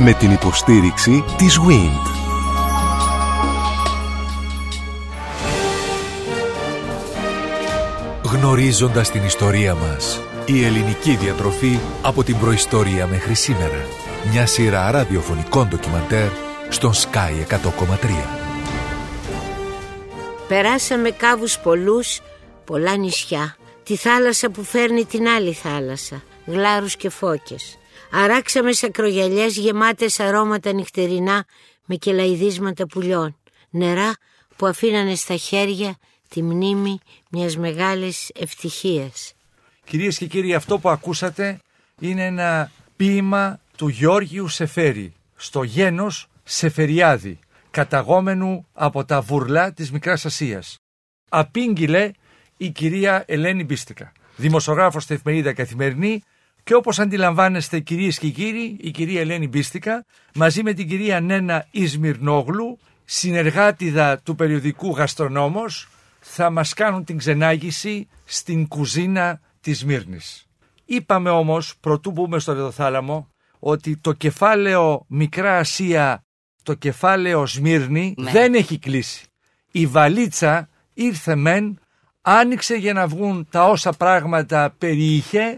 Με την υποστήριξη της WIND. Γνωρίζοντας την ιστορία μας. Η ελληνική διατροφή από την προϊστορία μέχρι σήμερα. Μια σειρά ραδιοφωνικών ντοκιμαντέρ στον Sky 100,3. Περάσαμε κάβους πολλούς, πολλά νησιά. Τη θάλασσα που φέρνει την άλλη θάλασσα. Γλάρους και φώκες. Αράξαμε σακρογιαλιές γεμάτες αρώματα νυχτερινά με κελαϊδίσματα πουλιών. Νερά που αφήνανε στα χέρια τη μνήμη μιας μεγάλης ευτυχίας. Κυρίες και κύριοι, αυτό που ακούσατε είναι ένα ποίημα του Γιώργιου Σεφέρη στο γένος Σεφεριάδη, καταγόμενου από τα βουρλά της Μικράς Ασίας. Απήγγειλε η κυρία Ελένη Μπίστικα, δημοσιογράφος στη εφημερίδα Καθημερινή και όπως αντιλαμβάνεστε κυρίες και κύριοι, η κυρία Ελένη Μπίστικα μαζί με την κυρία Νένα Ισμυρνόγλου, συνεργάτηδα του περιοδικού Γαστρονόμος, θα μας κάνουν την ξενάγηση στην κουζίνα της Μύρνης. Είπαμε όμως, προτού μπούμε στο ρεδοθάλαμο, ότι το κεφάλαιο Μικρά Ασία, το κεφάλαιο Σμύρνη Ναι. δεν έχει κλείσει. Η βαλίτσα ήρθε μεν, άνοιξε για να βγουν τα όσα πράγματα περιείχε,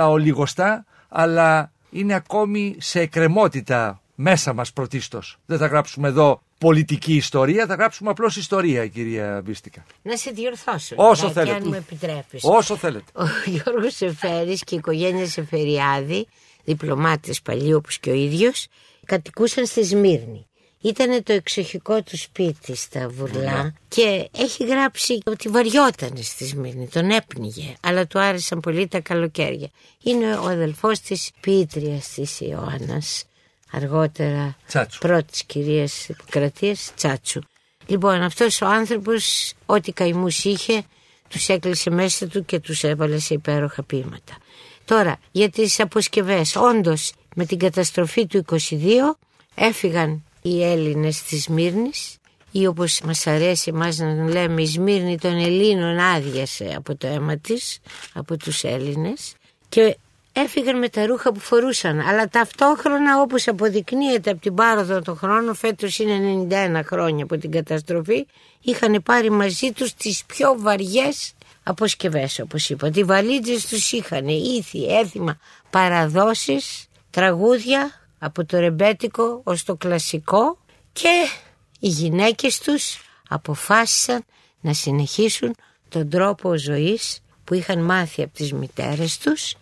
τα ολιγοστά, αλλά είναι ακόμη σε εκκρεμότητα μέσα μας πρωτίστως. Δεν θα γράψουμε εδώ πολιτική ιστορία, θα γράψουμε απλώς ιστορία, κυρία Μπίστικα. Να σε διορθώσω. Όσο λιγάκι, θέλετε. Αν μου επιτρέπεις. Όσο θέλετε. Ο Γιώργος Σεφέρης και η οικογένεια Σεφεριάδη, διπλωμάτες παλιοί όπως και ο ίδιος, κατοικούσαν στη Σμύρνη. Ήτανε το εξοχικό του σπίτι στα Βουρλά και έχει γράψει ότι βαριότανε στη Σμύρνη, τον έπνιγε, αλλά του άρεσαν πολύ τα καλοκαίρια. Είναι ο αδελφός της ποιήτριας της Ιωάννας, αργότερα Τσάτσου. πρώτης κυρίας Ιπποκρατίας Τσάτσου. Λοιπόν, αυτός ο άνθρωπος ό,τι καημούς είχε τους έκλεισε μέσα του και τους έβαλε σε υπέροχα ποίηματα. Τώρα, για τις αποσκευές, όντως με την καταστροφή του 22 έφυγαν οι Έλληνες της Μύρνης ή όπως μας αρέσει εμάς να τον λέμε η Σμύρνη των Ελλήνων άδειασε από το αίμα της, από τους Έλληνες και έφυγαν με τα ρούχα που φορούσαν. Αλλά ταυτόχρονα όπως αποδεικνύεται από την πάροδο των χρόνων, φέτος είναι 91 χρόνια από την καταστροφή, είχαν πάρει μαζί τους τις πιο βαριές αποσκευές όπως είπα. Τις βαλίτσες τους είχαν ήθη, έθιμα, παραδόσεις, τραγούδια από το ρεμπέτικο ως το κλασικό και οι γυναίκες τους αποφάσισαν να συνεχίσουν τον τρόπο ζωής που είχαν μάθει από τις μητέρες τους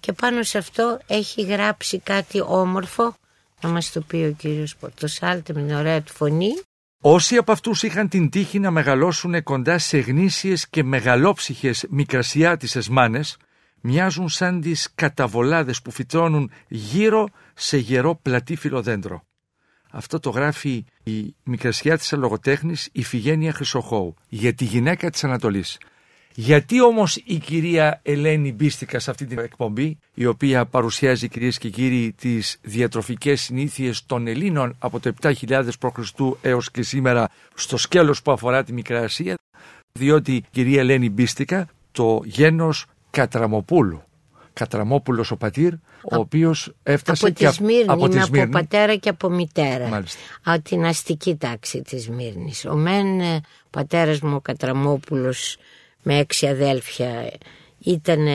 και πάνω σε αυτό έχει γράψει κάτι όμορφο να μας το πει ο κύριος Πορτοσάλτε με την ωραία του φωνή. Όσοι από αυτούς είχαν την τύχη να μεγαλώσουν κοντά σε γνήσιες και μεγαλόψυχες μικρασιάτισες μάνες, μοιάζουν σαν τις καταβολάδες που φυτρώνουν γύρω σε γερό πλατήφυλλο δέντρο. Αυτό το γράφει η μικρασιάτισσα λογοτέχνης Ιφηγένεια Χρυσοχώου για τη γυναίκα της Ανατολής. Γιατί όμως η κυρία Ελένη Μπίστικα σε αυτή την εκπομπή, η οποία παρουσιάζει κυρίες και κύριοι τις διατροφικές συνήθειες των Ελλήνων από το 7000 π.Χ. έως και σήμερα στο σκέλος που αφορά τη Μικρά Ασία, διότι η κυρία Ελένη Μπίστικα το γένος Κατραμοπούλου. Κατραμόπουλος ο πατήρ, ο οποίος έφτασε από και τη Σμύρνη, από τη είμαι Σμύρνη. από πατέρα και από μητέρα. Μάλιστα. Από την αστική τάξη της Σμύρνης. Ο μεν ε, πατέρας μου ο Κατραμόπουλος με έξι αδέλφια ήταν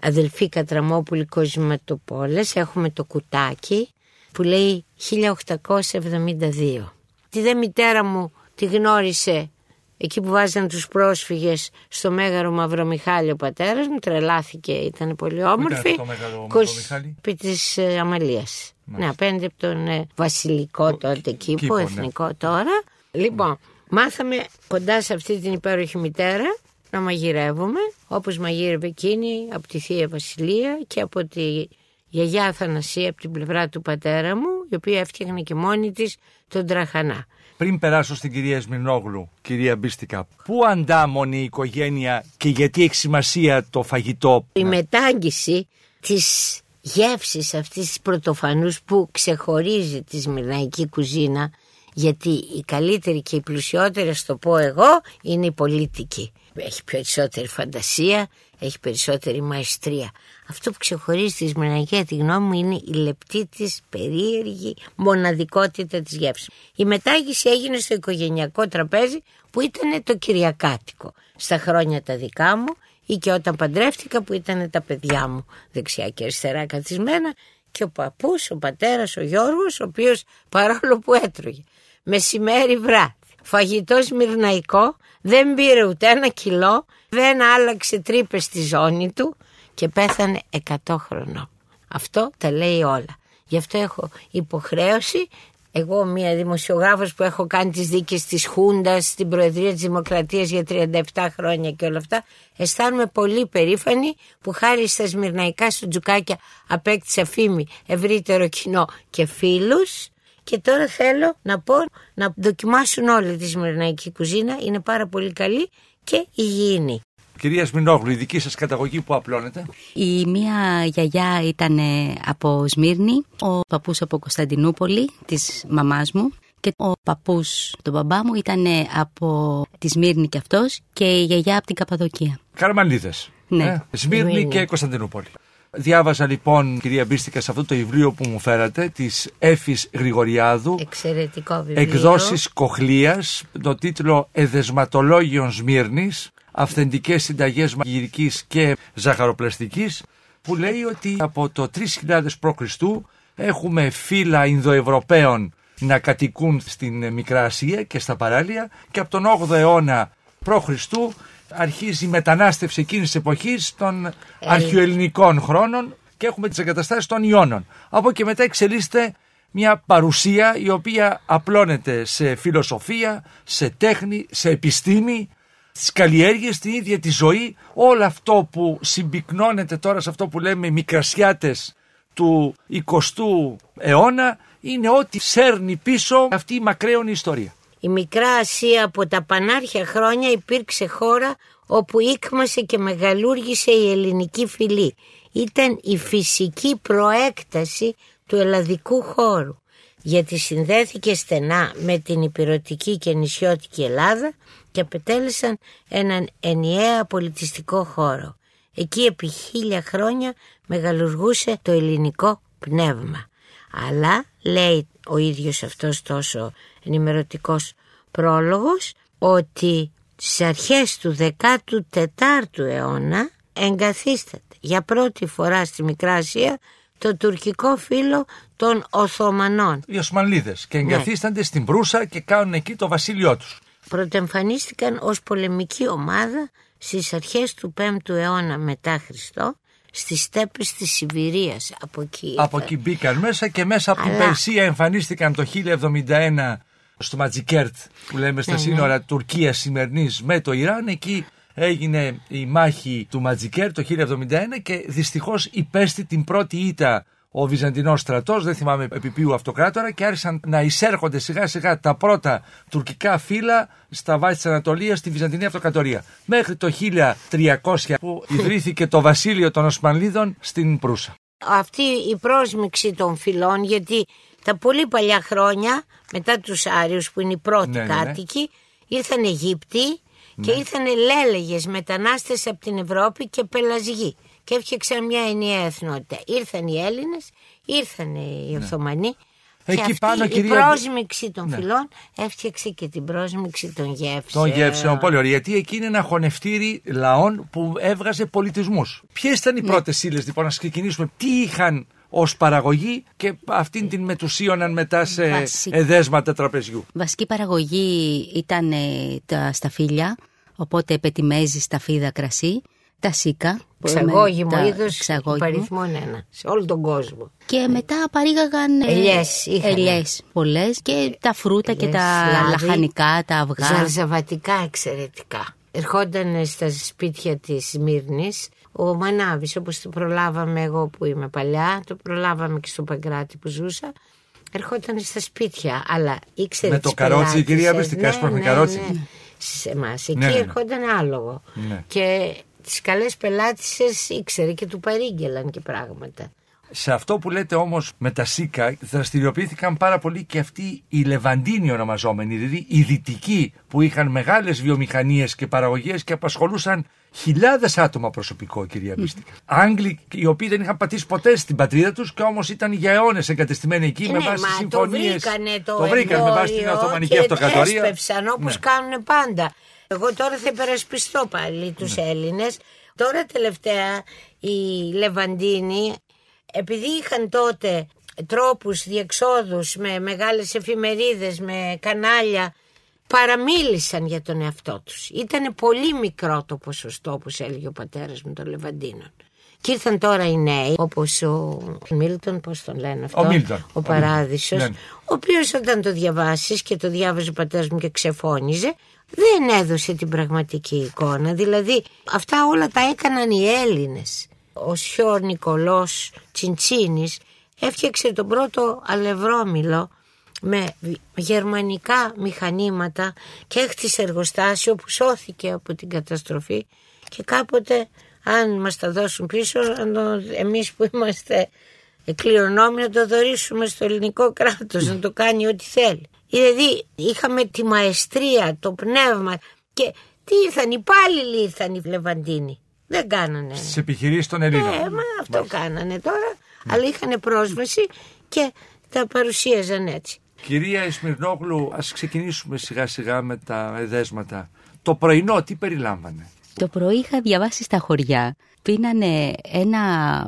αδελφοί Κατραμόπουλοι Κοσματοπόλες. Έχουμε το κουτάκι που λέει 1872. Τη δε μητέρα μου τη γνώρισε εκεί που βάζαν τους πρόσφυγες στο Μέγαρο Μαυρομιχάλη ο πατέρας μου τρελάθηκε, ήταν πολύ όμορφη. αυτό το Μέγαρο Κος- Μαυρομιχάλη; επί της ε, Αμαλίας. Ναι απέναντι από τον ε, βασιλικό τότε κήπο, κήπο, ναι. εθνικό τώρα. Λοιπόν μάθαμε κοντά σε αυτή την υπέροχη μητέρα να μαγειρεύουμε όπως μαγείρευε εκείνη από τη Θεία Βασιλεία και από τη γιαγιά Αθανασία από την πλευρά του πατέρα μου η οποία έφτιαχνε και μόνη της τον τραχανά Πριν περάσω στην κυρία Σμυρνόγλου, κυρία Μπίστικα, πού αντάμωνε η οικογένεια και γιατί έχει σημασία το φαγητό; Η μετάγγιση της γεύσης αυτής της πρωτοφανούς που ξεχωρίζει τη σμυρναϊκή κουζίνα γιατί η καλύτερη και η πλουσιότερη, ας το πω εγώ, είναι η πολίτικη. έχει περισσότερη φαντασία, έχει περισσότερη μαεστρία. Αυτό που ξεχωρίζει τη Σμυρναϊκή, τη γνώμη μου, είναι η λεπτή της περίεργη μοναδικότητα της γεύσης. Η μετάγηση έγινε στο οικογενειακό τραπέζι που ήταν το Κυριακάτικο. Στα χρόνια τα δικά μου ή και όταν παντρεύτηκα που ήταν τα παιδιά μου δεξιά και αριστερά καθισμένα και ο παππούς, ο πατέρας, ο Γιώργος, ο οποίος παρόλο που έτρωγε μεσημέρι βράδυ, φαγητό σμυρναϊκό, δεν πήρε ούτε ένα κιλό, δεν άλλαξε τρύπες στη ζώνη του και πέθανε 100 χρονών. Αυτό τα λέει όλα. Γι' αυτό έχω υποχρέωση εγώ μια δημοσιογράφος που έχω κάνει τις δίκες της Χούντας στην Προεδρία της Δημοκρατίας για 37 χρόνια και όλα αυτά αισθάνομαι πολύ περήφανη που χάρη στα σμυρναϊκά σου τζουκάκια απέκτησα φήμη ευρύτερο κοινό και φίλους και τώρα θέλω να πω να δοκιμάσουν όλη τη σμυρναϊκή κουζίνα είναι πάρα πολύ καλή και υγιεινή. Κυρίας Σμινόγλου, η δική σας καταγωγή που απλώνεται. Η μία γιαγιά ήταν από Σμύρνη, ο παππούς από Κωνσταντινούπολη της μαμάς μου και ο παππούς του μπαμπά μου ήταν από τη Σμύρνη και αυτός και η γιαγιά από την Καπαδοκία. Καρμανίδες. Ναι. Ε, Σμύρνη και Κωνσταντινούπολη. Διάβαζα λοιπόν, κυρία Μπίστικα, σε αυτό το βιβλίο που μου φέρατε, της Έφης Γρηγοριάδου. Εξαιρετικό βιβλίο. Εκδόσεις Κοχλίας, το τίτλο Εδεσματολόγιον Σμύρνης, αυθεντικές συνταγές μαγειρικής και ζαχαροπλαστικής που λέει ότι από το 3000 π.Χ. έχουμε φύλλα Ινδοευρωπαίων να κατοικούν στην Μικρά Ασία και στα παράλια και από τον 8ο αιώνα π.Χ. αρχίζει η μετανάστευση εκείνης της εποχής των αρχαιοελληνικών χρόνων και έχουμε τις εγκαταστάσεις των Ιώνων. Από και μετά εξελίσσεται μια παρουσία η οποία απλώνεται σε φιλοσοφία, σε τέχνη, σε επιστήμη, στις καλλιέργειες, στην ίδια τη ζωή, όλο αυτό που συμπυκνώνεται τώρα σε αυτό που λέμε μικρασιάτες του 20ου αιώνα είναι ό,τι σέρνει πίσω αυτή η μακραίωνη ιστορία. Η Μικρά Ασία από τα πανάρχια χρόνια υπήρξε χώρα όπου ήκμασε και μεγαλούργησε η ελληνική φυλή. Ήταν η φυσική προέκταση του ελλαδικού χώρου γιατί συνδέθηκε στενά με την υπηρετική και νησιώτικη Ελλάδα και απετέλεσαν έναν ενιαία πολιτιστικό χώρο. Εκεί επί χίλια χρόνια μεγαλουργούσε το ελληνικό πνεύμα. Αλλά, λέει ο ίδιος αυτός τόσο ενημερωτικός πρόλογος, ότι στις αρχές του 14ου αιώνα εγκαθίσταται για πρώτη φορά στη Μικρά Ασία το τουρκικό φύλλο των Οθωμανών. Οι Οσμανλίδες και εγκαθίστανται στην Προύσα και κάνουν εκεί το βασίλειό τους. Πρωτεμφανίστηκαν ως πολεμική ομάδα στις αρχές του 5ου αιώνα μετά Χριστό στις στέπες της Σιβηρίας. Από εκεί, Από εκεί μπήκαν μέσα και μέσα από την Αλλά- Περσία εμφανίστηκαν το 1071 στο Ματζικέρτ που λέμε στα Ναι, σύνορα Τουρκίας σημερινής με το Ιράν. Εκεί έγινε η μάχη του Ματζικέρτ το 1071 και δυστυχώς υπέστη την πρώτη ήττα ο Βυζαντινός στρατός, δεν θυμάμαι επί ποιου αυτοκράτορα και άρχισαν να εισέρχονται σιγά σιγά τα πρώτα τουρκικά φύλλα στα βάθη της Ανατολίας στη Βυζαντινή Αυτοκρατορία. Μέχρι το 1300 που ιδρύθηκε το βασίλειο των Οσμανλίδων στην Προύσα. αυτή η πρόσμιξη των φυλών γιατί τα πολύ παλιά χρόνια μετά τους Άριους που είναι οι πρώτοι Ναι, ναι, ναι. κάτοικοι ήρθαν Αιγύπτιοι και ήρθαν λέλεγες μετανάστες από την Ευρώπη και πελασγοί και έφτιαξαν μια ενιαία εθνότητα. Ήρθαν οι Έλληνες, ήρθαν οι Οθωμανοί και Ναι. Εκεί αυτή πάνω, η κυρία- πρόσμιξη των Ναι. φυλών έφτιαξε και την πρόσμιξη των γεύσεων. Των γεύσεων, πολύ ωραία. Γιατί εκεί είναι ένα χωνευτήρι λαών που έβγαζε πολιτισμούς. Ποιες ήταν οι Ναι. πρώτες ύλες, λοιπόν, να ξεκινήσουμε. Τι είχαν ως παραγωγή και αυτήν την μετουσίωναν μετά σε Βασικά. εδέσματα τραπεζιού. Βασική παραγωγή ήταν ε, τα σταφύλια, οπότε πετιμέζι, σταφίδα, κρασί, τα σίκα. που Ξαγώγημο τα- είδος ξαγώγημο. υπαριθμόν ένα σε όλο τον κόσμο. Και μετά παρήγαγαν ε, Ελιές είχανε. ελιές πολλές και τα φρούτα και Ελιές, τα λάδι, λαχανικά, τα αυγά. Ζαρζαβατικά εξαιρετικά. Ερχόταν στα σπίτια της Σμύρνης ο Μανάβης όπως το προλάβαμε εγώ που είμαι παλιά, το προλάβαμε και στο Παγκράτη που ζούσα. Ερχόταν στα σπίτια, αλλά ήξερε Με το τις καρότσι, πελάτησες. κυρία Μυστικάς, έσπροχνε καρότσι. Ναι. Σε εμάς. Εκεί Ναι, ναι, ναι. ερχόταν άλογο. Ναι. Και τις καλές πελάτησες ήξερε και του παρήγγελαν και πράγματα. Σε αυτό που λέτε όμως με τα ΣΥΚΑ δραστηριοποιήθηκαν πάρα πολύ και αυτοί οι Λεβαντίνοι ονομαζόμενοι, δηλαδή οι δυτικοί που είχαν μεγάλες βιομηχανίες και παραγωγές και απασχολούσαν χιλιάδες άτομα προσωπικό, κυρία Μπίστικα. Άγγλοι οι οποίοι δεν είχαν πατήσει ποτέ στην πατρίδα τους και όμως ήταν για αιώνες εγκατεστημένοι εκεί με ναι, βάση μα συμφωνίες. Το βρήκανε το, το βρήκαν με βάση την εμπόριο Οθωμανική και Αυτοκρατορία. Έσπευσαν όπως Ναι. κάνουν πάντα. Εγώ τώρα θα υπερασπιστώ πάλι τους Ναι. Έλληνες. Τώρα τελευταία οι Λεβαντίνοι επειδή είχαν τότε τρόπους διεξόδους με μεγάλες εφημερίδες, με κανάλια παραμίλησαν για τον εαυτό τους. Ήταν πολύ μικρό το ποσοστό όπως έλεγε ο πατέρας μου των Λεβαντίνων. Και ήρθαν τώρα οι νέοι, όπως ο Μίλτον, πώς τον λένε αυτό, Ο Μίλτον. ο Παράδεισος, Ναι. ο οποίος όταν το διαβάσεις και το διάβαζε ο πατέρας μου και ξεφώνιζε, δεν έδωσε την πραγματική εικόνα. Δηλαδή αυτά όλα τα έκαναν οι Έλληνες. Ο Σιόρ Νικολός Τσιντσίνης έφτιαξε τον πρώτο αλευρόμυλο με γερμανικά μηχανήματα και έχτισε εργοστάσιο που σώθηκε από την καταστροφή και κάποτε αν μας τα δώσουν πίσω αν το, εμείς που είμαστε κληρονόμοι να το δωρήσουμε στο ελληνικό κράτος να το κάνει ό,τι θέλει. Δηλαδή είχαμε τη μαεστρία, το πνεύμα και τι ήρθαν, οι υπάλληλοι ήρθαν οι Λεβαντίνοι. Δεν κάνανε. Στις επιχειρήσεις των Ελλήνων. Ε, μα αυτό κάνανε τώρα. Αλλά είχαν πρόσβαση και τα παρουσίαζαν έτσι. Κυρία Ισμυρνόγλου, ας ξεκινήσουμε σιγά σιγά με τα εδέσματα. Το πρωινό τι περιλάμβανε; Το πρωί είχα διαβάσει στα χωριά. Πίνανε ένα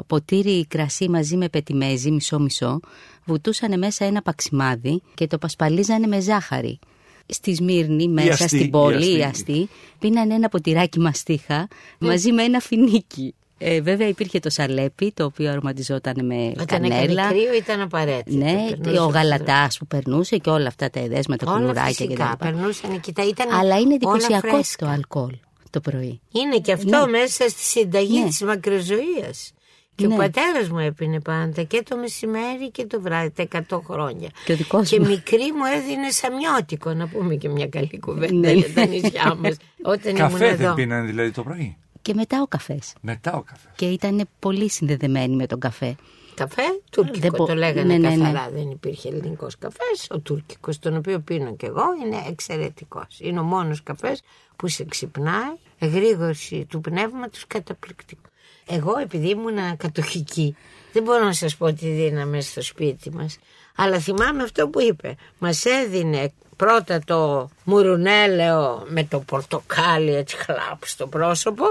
ποτήρι κρασί μαζί με πετιμέζι, μισό-μισό. Βουτούσανε μέσα ένα παξιμάδι και το πασπαλίζανε με ζάχαρη. Στη Σμύρνη, μέσα αστή, στην η πόλη, αστή. η αστή, πίνανε ένα ποτηράκι μαστίχα μαζί με ένα φινίκι. Ε, βέβαια υπήρχε το σαλέπι, το οποίο αρωματιζόταν με Όταν έκανε κανέλα. κρύο ήταν απαραίτητο. Ναι, Περνούσε και ο αυτό. γαλατάς που περνούσε και όλα αυτά τα εδέσματα, Όλα κουλουράκια φυσικά κτλ. περνούσαν και τα ήταν Αλλά είναι όλα εντυπωσιακό φρέσκα. το αλκοόλ το πρωί. Είναι και αυτό Ναι. μέσα στη συνταγή Ναι. της μακροζωίας. Και Ναι. ο πατέρας μου έπινε πάντα και το μεσημέρι και το βράδυ, τα 100 χρόνια. Και ο δικός και μου. μικρή μου έδινε σαμιώτικο, να πούμε και μια καλή κουβέντα Ναι. για τα νησιά μας. Όταν ήμουν Καφέ εδώ. δεν πίνανε δηλαδή το πρωί; Και μετά ο καφές. Μετά ο καφές. Και ήταν πολύ συνδεδεμένοι με τον καφέ. Καφέ, τουρκικό Δεν μπο- το λέγανε ναι, ναι, ναι. καθαρά, δεν υπήρχε ελληνικός καφές. Ο τουρκικός, τον οποίο πίνω και εγώ, είναι εξαιρετικός. Είναι ο μόνος καφές που σε ξυπνάει, εγρήγορση του πνεύματος καταπληκτικός. Εγώ επειδή ήμουν κατοχική, δεν μπορώ να σας πω τι δίναμε στο σπίτι μας, αλλά θυμάμαι αυτό που είπε. Μας έδινε πρώτα το μουρουνέλαιο με το πορτοκάλι έτσι χλάπ στο πρόσωπο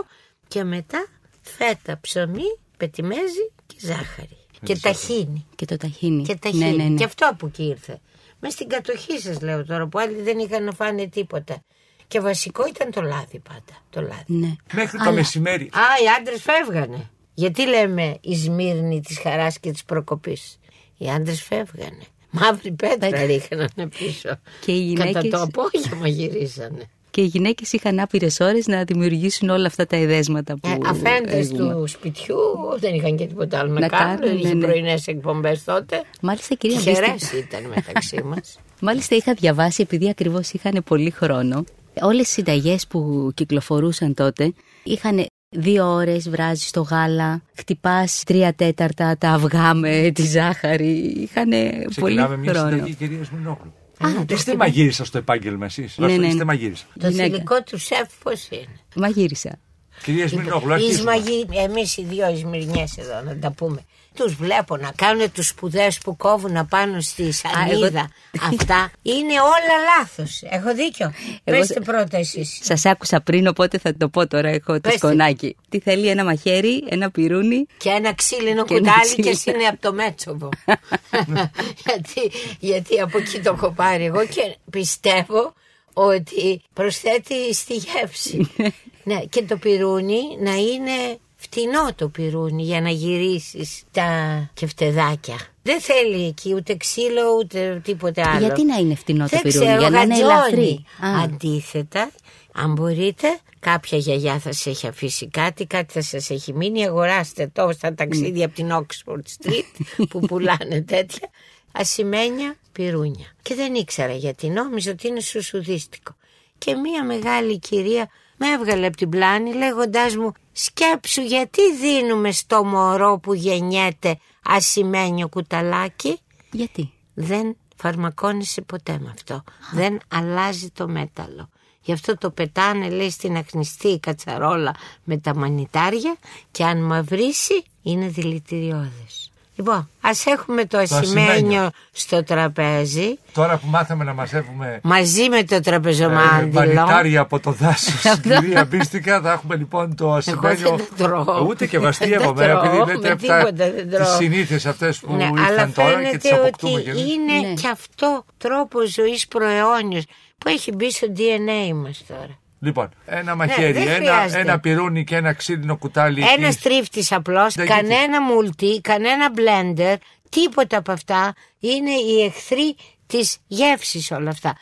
και μετά φέτα, ψωμί, πετιμέζι και ζάχαρη. Και ταχίνι. Και το ταχίνι. Και ταχίνι. Ναι, ναι, ναι. Και αυτό από εκεί ήρθε. Μες στην κατοχή σας λέω τώρα που άλλοι δεν είχαν να φάνε τίποτα. Και βασικό ήταν το λάδι πάντα. Το λάδι. Ναι. Μέχρι το Αλλά- μεσημέρι. Α, οι άντρες φεύγανε. Γιατί λέμε η Σμύρνη της χαράς και της προκοπής. Οι άντρες φεύγανε. Μαύρη πέτρα Πέτρα. ρίχνανε πίσω. Και οι Κατά γυναίκες- το απόγευμα γυρίζανε. Και οι γυναίκες είχαν άπειρες ώρες να δημιουργήσουν όλα αυτά τα εδέσματα που. Ε, Αφέντες έχουμε. του σπιτιού δεν είχαν και τίποτα άλλο να, Να κάνουν. κάνουν, Είχε ναι, ναι. πρωινές εκπομπές τότε. Μάλιστα, κυρία Τυχερέ Μπίστη, ήταν μεταξύ μας. Μάλιστα είχα διαβάσει, επειδή ακριβώς είχαν πολύ χρόνο, όλες οι συνταγές που κυκλοφορούσαν τότε είχαν δύο ώρες βράζεις το γάλα, χτυπάς τρία τέταρτα τα αυγά με τη ζάχαρη. Είχαν πολύ Ξεκινάμε μια χρόνο. συνταγή κυρία Σμυρνόγλου. Α, το Είστε μαγείρισα στο επάγγελμα εσείς; Ναι, ναι. Είστε μαγείρισα. Το Γυναίκα. θηλυκό του σεφ πώς είναι; Μαγείρισα. Κυρία Σμυρνόγλου, Οι αρχίζουμε. Ισμαγί, εμείς οι δυο Ισμυρνιές εδώ να τα πούμε. Τους βλέπω να κάνουν τους σπουδές που κόβουν απάνω στη σανίδα. εγώ- Αυτά είναι όλα λάθος. Έχω δίκιο. Εγώ- Πεςτε πρώτα εσείς. Σας άκουσα πριν, οπότε θα το πω τώρα. Έχω το Πες τι. σκονάκι. Τι θέλει ένα μαχαίρι, ένα πυρούνι. Και ένα ξύλινο Και ένα κουτάλι και ξύλινο. εσύ είναι από το Μέτσοβο. γιατί, γιατί από εκεί το έχω πάρει εγώ και πιστεύω ότι προσθέτει στη γεύση. ναι, και το πυρούνι να είναι φτηνό το πυρούνι για να γυρίσεις τα κεφτεδάκια. Δεν θέλει εκεί ούτε ξύλο ούτε τίποτε άλλο. Γιατί να είναι φτηνό το Δεν πυρούνι, ξέρω, για να είναι γατζώνει. ελαφρύ. Α. Αντίθετα, αν μπορείτε, κάποια γιαγιά θα σε έχει αφήσει κάτι, κάτι θα σας έχει μείνει. Αγοράστε το στα ταξίδια από την Oxford Street που πουλάνε τέτοια. Ασημένια πυρούνια. Και δεν ήξερα γιατί, νόμιζα ότι είναι σουσουδίστικο. Και μία μεγάλη κυρία με έβγαλε από την πλάνη λέγοντάς μου «Σκέψου γιατί δίνουμε στο μωρό που γεννιέται ασημένιο κουταλάκι; Γιατί; Δεν φαρμακώνεσαι ποτέ με αυτό. Δεν αλλάζει το μέταλλο. Γι' αυτό το πετάνε λέει στην αχνηστή κατσαρόλα με τα μανιτάρια και αν μαυρίσει είναι δηλητηριώδες. Λοιπόν, ας έχουμε το ασημένιο ασημένιο. στο τραπέζι Τώρα που μάθαμε να μαζεύουμε μαζί με το ε, τραπεζομάντιλο. μανιτάρια από το δάσος στην κυρία Μπίστικα, θα έχουμε λοιπόν το ασημένιο. δεν τρώω. Ούτε και εγώ Δεν αστείευομαι, τρώω, επειδή με λέτε τίποτα αυτά δεν τις τρώω. συνήθειες αυτές που Ναι, αλλά ήρθαν τώρα και τις φαίνεται αποκτούμε ότι κι εμείς. είναι Ναι. και αυτό τρόπος ζωής προαιώνιος που έχει μπει στο DNA μας τώρα. Λοιπόν, ένα μαχαίρι, Ναι, δεν ένα, χρειάζεται. ένα πυρούνι και ένα ξύλινο κουτάλι. Ένα εκεί. τρίφτη απλώς, Δεν κανένα μουλτί, κανένα μπλέντερ, τίποτα από αυτά είναι οι εχθροί της γεύσης όλα αυτά.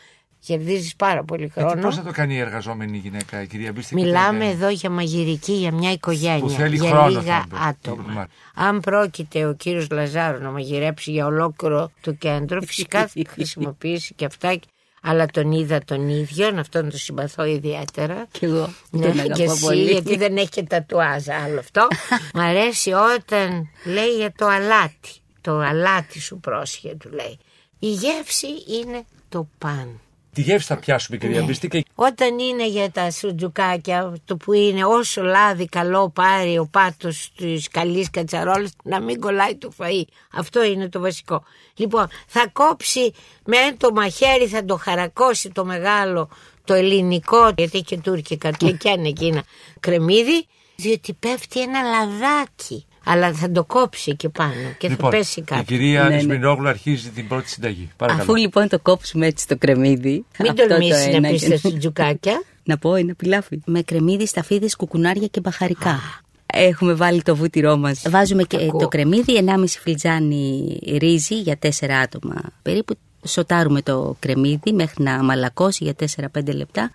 Κερδίζεις πάρα πολύ χρόνο. Πώς θα το κάνει η εργαζόμενη γυναίκα, η κυρία Μπίστικα. Μιλάμε τι κάνει. εδώ για μαγειρική, για μια οικογένεια, Που θέλει για χρόνο, λίγα θα μου πει. άτομα. Μάλιστα. Αν πρόκειται ο κύριος Λαζάρου να μαγειρέψει για ολόκληρο το κέντρο, φυσικά θα χρησιμοποιήσει και αυτά, αλλά τον είδα τον ίδιο, αυτόν τον συμπαθώ ιδιαίτερα. Κι εγώ. Ναι, τον και αγαπώ εσύ, πολύ. γιατί δεν έχει και τατουάζ άλλο αυτό. Μ' αρέσει όταν λέει για το αλάτι. Το αλάτι σου πρόσχε, του λέει. Η γεύση είναι το παν. Τη γεύση θα πιάσουμε, κυρία Ναι. Μπίστικα. Όταν είναι για τα σουτζουκάκια, το που είναι όσο λάδι καλό πάρει ο πάτος της καλής κατσαρόλας, να μην κολλάει το φαΐ. Αυτό είναι το βασικό. Λοιπόν, θα κόψει με το μαχαίρι, θα το χαρακώσει το μεγάλο, το ελληνικό, γιατί έχει και τουρκικά, και και είναι εκείνα, κρεμμύδι, διότι πέφτει ένα λαδάκι. Αλλά θα το κόψει και πάνω και Λοιπόν, θα πέσει η κάτω. κυρία Ναι, ναι. Ισμινόγλου αρχίζει την πρώτη συνταγή. Παρακαλώ. Αφού λοιπόν το κόψουμε έτσι το κρεμμύδι. Μην αυτό το τολμήσεις να ένα πεις και- στα σουτζουκάκια. Να πω ένα πιλάφι. Με κρεμμύδι, σταφίδες, κουκουνάρια και μπαχαρικά. Έχουμε βάλει το βούτυρό μας. Βάζουμε και Ακούω. το κρεμμύδι, 1,5 φλιτζάνι ρύζι για 4 άτομα. Περίπου σοτάρουμε το κρεμμύδι μέχρι να μαλακώσει για 4-5 λεπτά.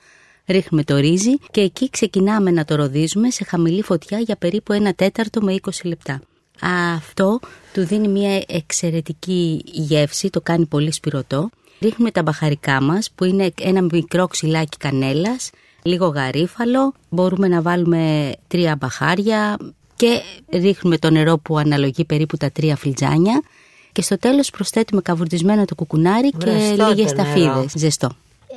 Ρίχνουμε το ρύζι και εκεί ξεκινάμε να το ροδίζουμε σε χαμηλή φωτιά για περίπου ένα τέταρτο με 20 λεπτά. Αυτό του δίνει μια εξαιρετική γεύση, το κάνει πολύ σπυρωτό. Ρίχνουμε τα μπαχαρικά μας που είναι ένα μικρό ξυλάκι κανέλας, λίγο γαρίφαλο, μπορούμε να βάλουμε τρία μπαχάρια και ρίχνουμε το νερό που αναλογεί περίπου τα τρία φλιτζάνια και στο τέλος προσθέτουμε καβουρδισμένο το κουκουνάρι και Βραστό το λίγες νερό. σταφίδες, ζεστό.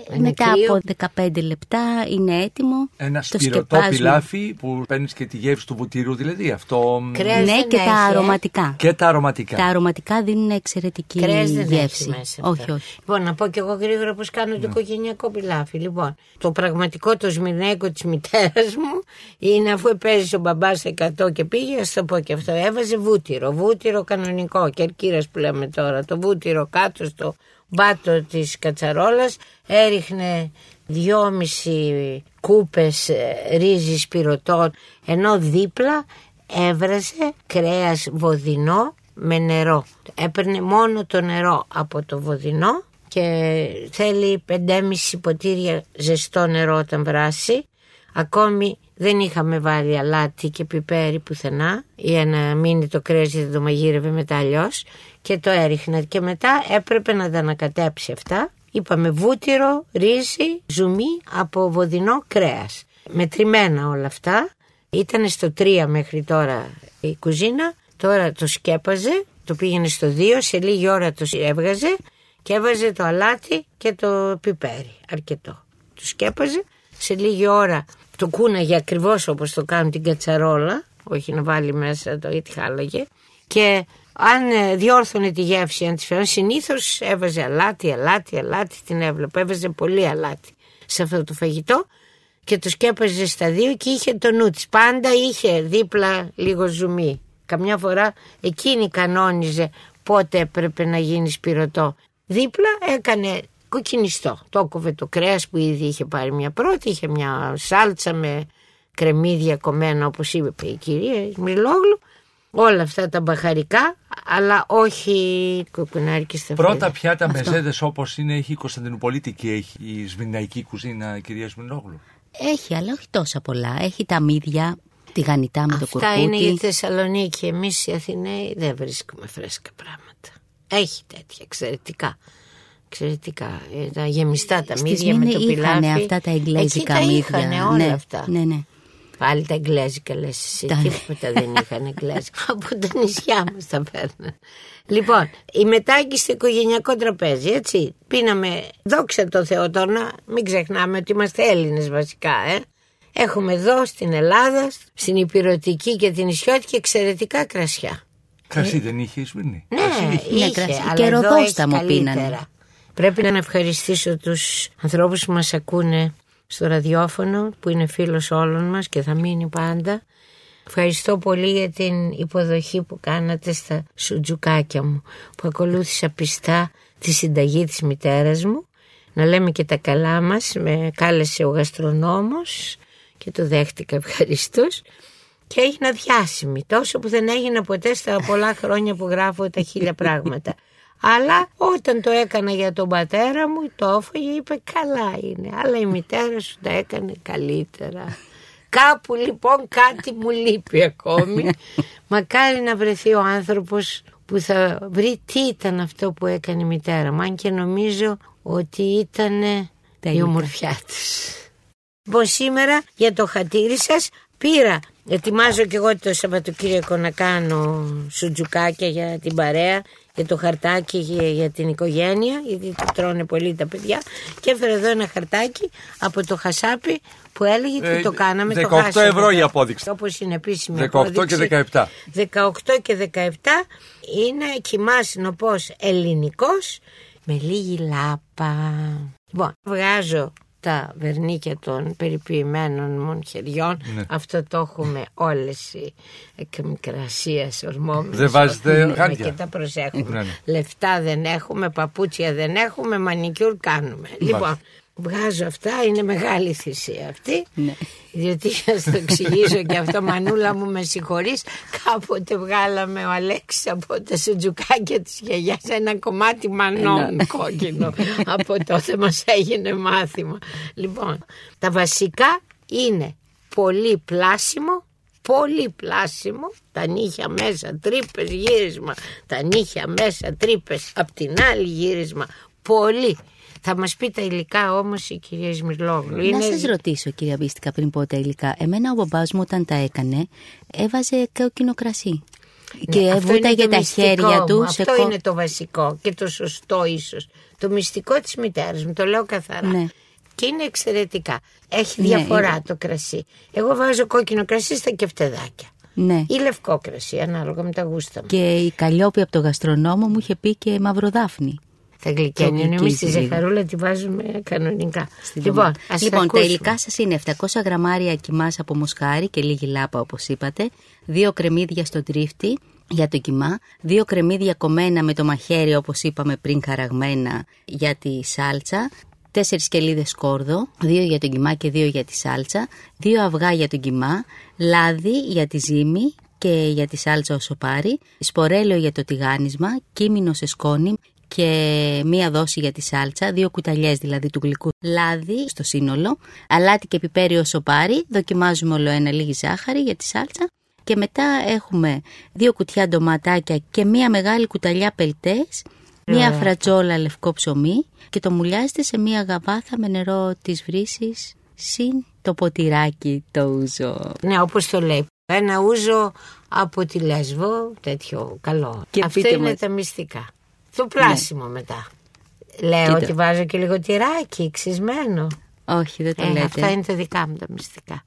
Είναι Μετά κρύο. από 15 λεπτά είναι έτοιμο. Ένα το σπυρωτό σκεπάζουμε. πιλάφι που παίρνεις και τη γεύση του βουτύρου, δηλαδή αυτό. μ, Κρέας Ναι, δεν και τα έχει, ε. αρωματικά. Και τα αρωματικά. Τα αρωματικά δίνουν εξαιρετική Κρέας δεν γεύση. έχει μέσα. όχι, αυτό. όχι. Λοιπόν, να πω κι εγώ γρήγορα πώς κάνω το οικογενειακό πιλάφι. Λοιπόν, το πραγματικό το σμυρνέκο της μητέρας μου είναι αφού επέζησε ο μπαμπάς 100 και πήγε, ας το πω και αυτό. Έβαζε βούτυρο. Βούτυρο κανονικό, κερκύρας που λέμε τώρα. Το βούτυρο κάτω στο μπάτο της κατσαρόλας. Έριχνε δυόμιση κούπες ε, ρύζι πυρωτών ενώ δίπλα έβραζε κρέας βοδινό με νερό. Έπαιρνε μόνο το νερό από το βοδινό και θέλει 5,5 ποτήρια ζεστό νερό όταν βράσει. Ακόμη δεν είχαμε βάλει αλάτι και πιπέρι πουθενά για να μείνει το κρέας γιατί δεν το μαγείρευε μετά αλλιώς. Και το έριχνα και μετά έπρεπε να τα ανακατέψει αυτά. Είπαμε βούτυρο, ρύζι, ζουμί από βοδινό κρέας. Μετρημένα όλα αυτά. Ήταν στο 3 μέχρι τώρα η κουζίνα. Τώρα το σκέπαζε, το πήγαινε στο 2, σε λίγη ώρα το έβγαζε και έβαζε το αλάτι και το πιπέρι. Αρκετό. Το σκέπαζε, σε λίγη ώρα το κούναγε ακριβώς όπως το κάνουν την κατσαρόλα, όχι να βάλει μέσα το ή τη χάλαγε. Και αν ε, διόρθωνε τη γεύση, αν της φέρνει, συνήθως έβαζε αλάτι, αλάτι, αλάτι, την έβλεπα. Έβαζε πολύ αλάτι σε αυτό το φαγητό και το σκέπαζε στα δύο και είχε το νου της. Πάντα είχε δίπλα λίγο ζουμί. Καμιά φορά εκείνη κανόνιζε πότε έπρεπε να γίνει σπυρωτό. Δίπλα έκανε κοκκινιστό. Το έκοβε το κρέας που ήδη είχε πάρει μια πρώτη, είχε μια σάλτσα με κρεμμύδια κομμένα όπως είπε η κυρία Μιλόγλου. Όλα αυτά τα μπαχαρικά, αλλά όχι κοκκινάρι και σταφίδι. Πρώτα πιάτα μεζέδε όπως είναι έχει η Κωνσταντινούπολιτική, έχει η σμιναϊκή κουζίνα, κυρία Σμινόγλου; Έχει, αλλά όχι τόσα πολλά. Έχει τα μύδια, τη γανιτά με το Αυτά κουρκούτι. είναι η Θεσσαλονίκη. Εμείς οι Αθηναίοι δεν βρίσκουμε φρέσκα πράγματα. Έχει τέτοια εξαιρετικά. Εξαιρετικά. Ε, Τα γεμιστά τα Στη μύδια με Σμύρνη το είχαν πιλάφι. αυτά τα εγγλέζικα Εκεί τα μύδια. είχανε όλα ναι, αυτά. Ναι, ναι. Πάλι τα εγγλέζικα λες εσύ. Τα- Τίποτα δεν είχαν εγγλέζικα. Από τα νησιά μας τα παίρναν. Λοιπόν, η μετάγκη στο οικογενειακό τραπέζι, έτσι. Πίναμε, δόξα τω Θεώ τώρα, να μην ξεχνάμε ότι είμαστε Έλληνες βασικά, ε. Έχουμε εδώ στην Ελλάδα, στην Υπηρωτική και την Ισιώτικη εξαιρετικά κρασιά. Κρασί δεν είχε η Σμύρνη; Ναι, Ναι, είχε, κρασί. αλλά Και εδώ ροδόσταμο έχει πίνανε. καλύτερα. Πρέπει να ευχαριστήσω τους ανθρώπους που μας ακούνε στο ραδιόφωνο, που είναι φίλος όλων μας και θα μείνει πάντα. Ευχαριστώ πολύ για την υποδοχή που κάνατε στα σουτζουκάκια μου, που ακολούθησα πιστά τη συνταγή της μητέρας μου. Να λέμε και τα καλά μας, με κάλεσε ο γαστρονόμος και το δέχτηκα ευχαριστώς και έγινα διάσημη. Τόσο που δεν έγινα ποτέ στα πολλά χρόνια που γράφω τα χίλια πράγματα. Αλλά όταν το έκανα για τον πατέρα μου, το έφαγε, είπε καλά είναι. Αλλά η μητέρα σου τα έκανε καλύτερα. Κάπου λοιπόν κάτι μου λείπει ακόμη. Μακάρι να βρεθεί ο άνθρωπος που θα βρει τι ήταν αυτό που έκανε η μητέρα μου. Αν και νομίζω ότι ήταν η υλικά. ομορφιά της. Λοιπόν, σήμερα για το χατήρι σας πήρα, ετοιμάζω και εγώ το Σαββατοκύριακο να κάνω σουτζουκάκια για την παρέα, για το χαρτάκι για, για την οικογένεια, γιατί το τρώνε πολύ τα παιδιά. Και έφερα εδώ ένα χαρτάκι από το χασάπι που έλεγε τι Ε, το κάναμε. 18 το χάσαμε. ευρώ η απόδειξη. Όπως είναι επίσημη 18 και απόδειξη. 17. 18 και 17 είναι κοιμάς νοπός ελληνικός με λίγη λάπα. Λοιπόν, βγάζω τα βερνίκια των περιποιημένων μου χεριών. Ναι. Αυτό το έχουμε όλες οι εκμικρασίες ορμόμενες. Δεν βάζετε Ναι, γάντια. Και τα προσέχουμε. Ναι, ναι. Λεφτά δεν έχουμε, παπούτσια δεν έχουμε, μανικιούρ κάνουμε. Λοιπόν, βγάζω αυτά, είναι μεγάλη θυσία αυτή. Ναι. Διότι θα στο εξηγήσω και αυτό, Μανούλα μου, με συγχωρείς. Κάποτε βγάλαμε ο Αλέξης από τα σουτζουκάκια της γιαγιάς ένα κομμάτι μανών κόκκινο. από τότε μας έγινε μάθημα. Λοιπόν, τα βασικά είναι πολύ πλάσιμο, πολύ πλάσιμο, τα νύχια μέσα τρύπες γύρισμα, τα νύχια μέσα τρύπες, απ' την άλλη γύρισμα, πολύ. Θα μας πει τα υλικά όμως η κυρία Ισμυρλόγλου. Να σας ρωτήσω κυρία Μπίστικα πριν πω τα υλικά. Εμένα ο μπαμπάς μου όταν τα έκανε έβαζε κόκκινο κρασί. και Ναι, αυτό είναι βούταγε το τα μυστικό χέρια μου. του σε Αυτό κο- είναι το βασικό και το σωστό ίσως. Το μυστικό της μητέρας μου, το λέω καθαρά. Ναι. Και είναι εξαιρετικά. Έχει Ναι, διαφορά είναι. το κρασί. Εγώ βάζω κόκκινο κρασί στα κεφτεδάκια. Ναι. Ή λευκό κρασί, ανάλογα με τα γούστα μου. Και η Καλλιόπη από το γαστρονόμο μου είχε πει και μαυροδάφνη. Θα γλυκένει. Το Εμεί τη γλυκίζει λίγο. ζεχαρούλα τη βάζουμε κανονικά. Στην Λοιπόν, ντομάτα. ας λοιπόν τα ακούσουμε. υλικά σας είναι 700 γραμμάρια κοιμάς από μοσχάρι και λίγη λάπα όπως είπατε, δύο κρεμμύδια στο τρίφτη για το κιμά, δύο κρεμμύδια κομμένα με το μαχαίρι όπως είπαμε πριν χαραγμένα για τη σάλτσα, τέσσερις κελίδες σκόρδο, δύο για τον κιμά και δύο για τη σάλτσα, δύο αυγά για τον κιμά, λάδι για τη ζύμη και για τη σάλτσα όσο πάρει, σπορέλαιο για το τηγάνισμα, κίμινο σε σκόνη και μία δόση για τη σάλτσα, δύο κουταλιές δηλαδή του γλυκού λάδι στο σύνολο, αλάτι και πιπέρι όσο πάρει, δοκιμάζουμε όλο ένα λίγη ζάχαρη για τη σάλτσα και μετά έχουμε δύο κουτιά ντοματάκια και μία μεγάλη κουταλιά πελτές, μία φρατζόλα λευκό ψωμί και το μουλιάζετε σε μία γαβάθα με νερό της βρύσης συν το ποτηράκι το ούζο. Ναι, όπως το λέει. Ένα ούζο από τη Λέσβο, τέτοιο καλό. Και Αυτά πείτε είναι μας. τα μυστικά. Το πλάσιμο μετά. Λέω Κοίτα. ότι βάζω και λίγο τυράκι, ξυσμένο. Όχι δεν το Ε, λέτε. αυτά είναι τα δικά μου τα μυστικά.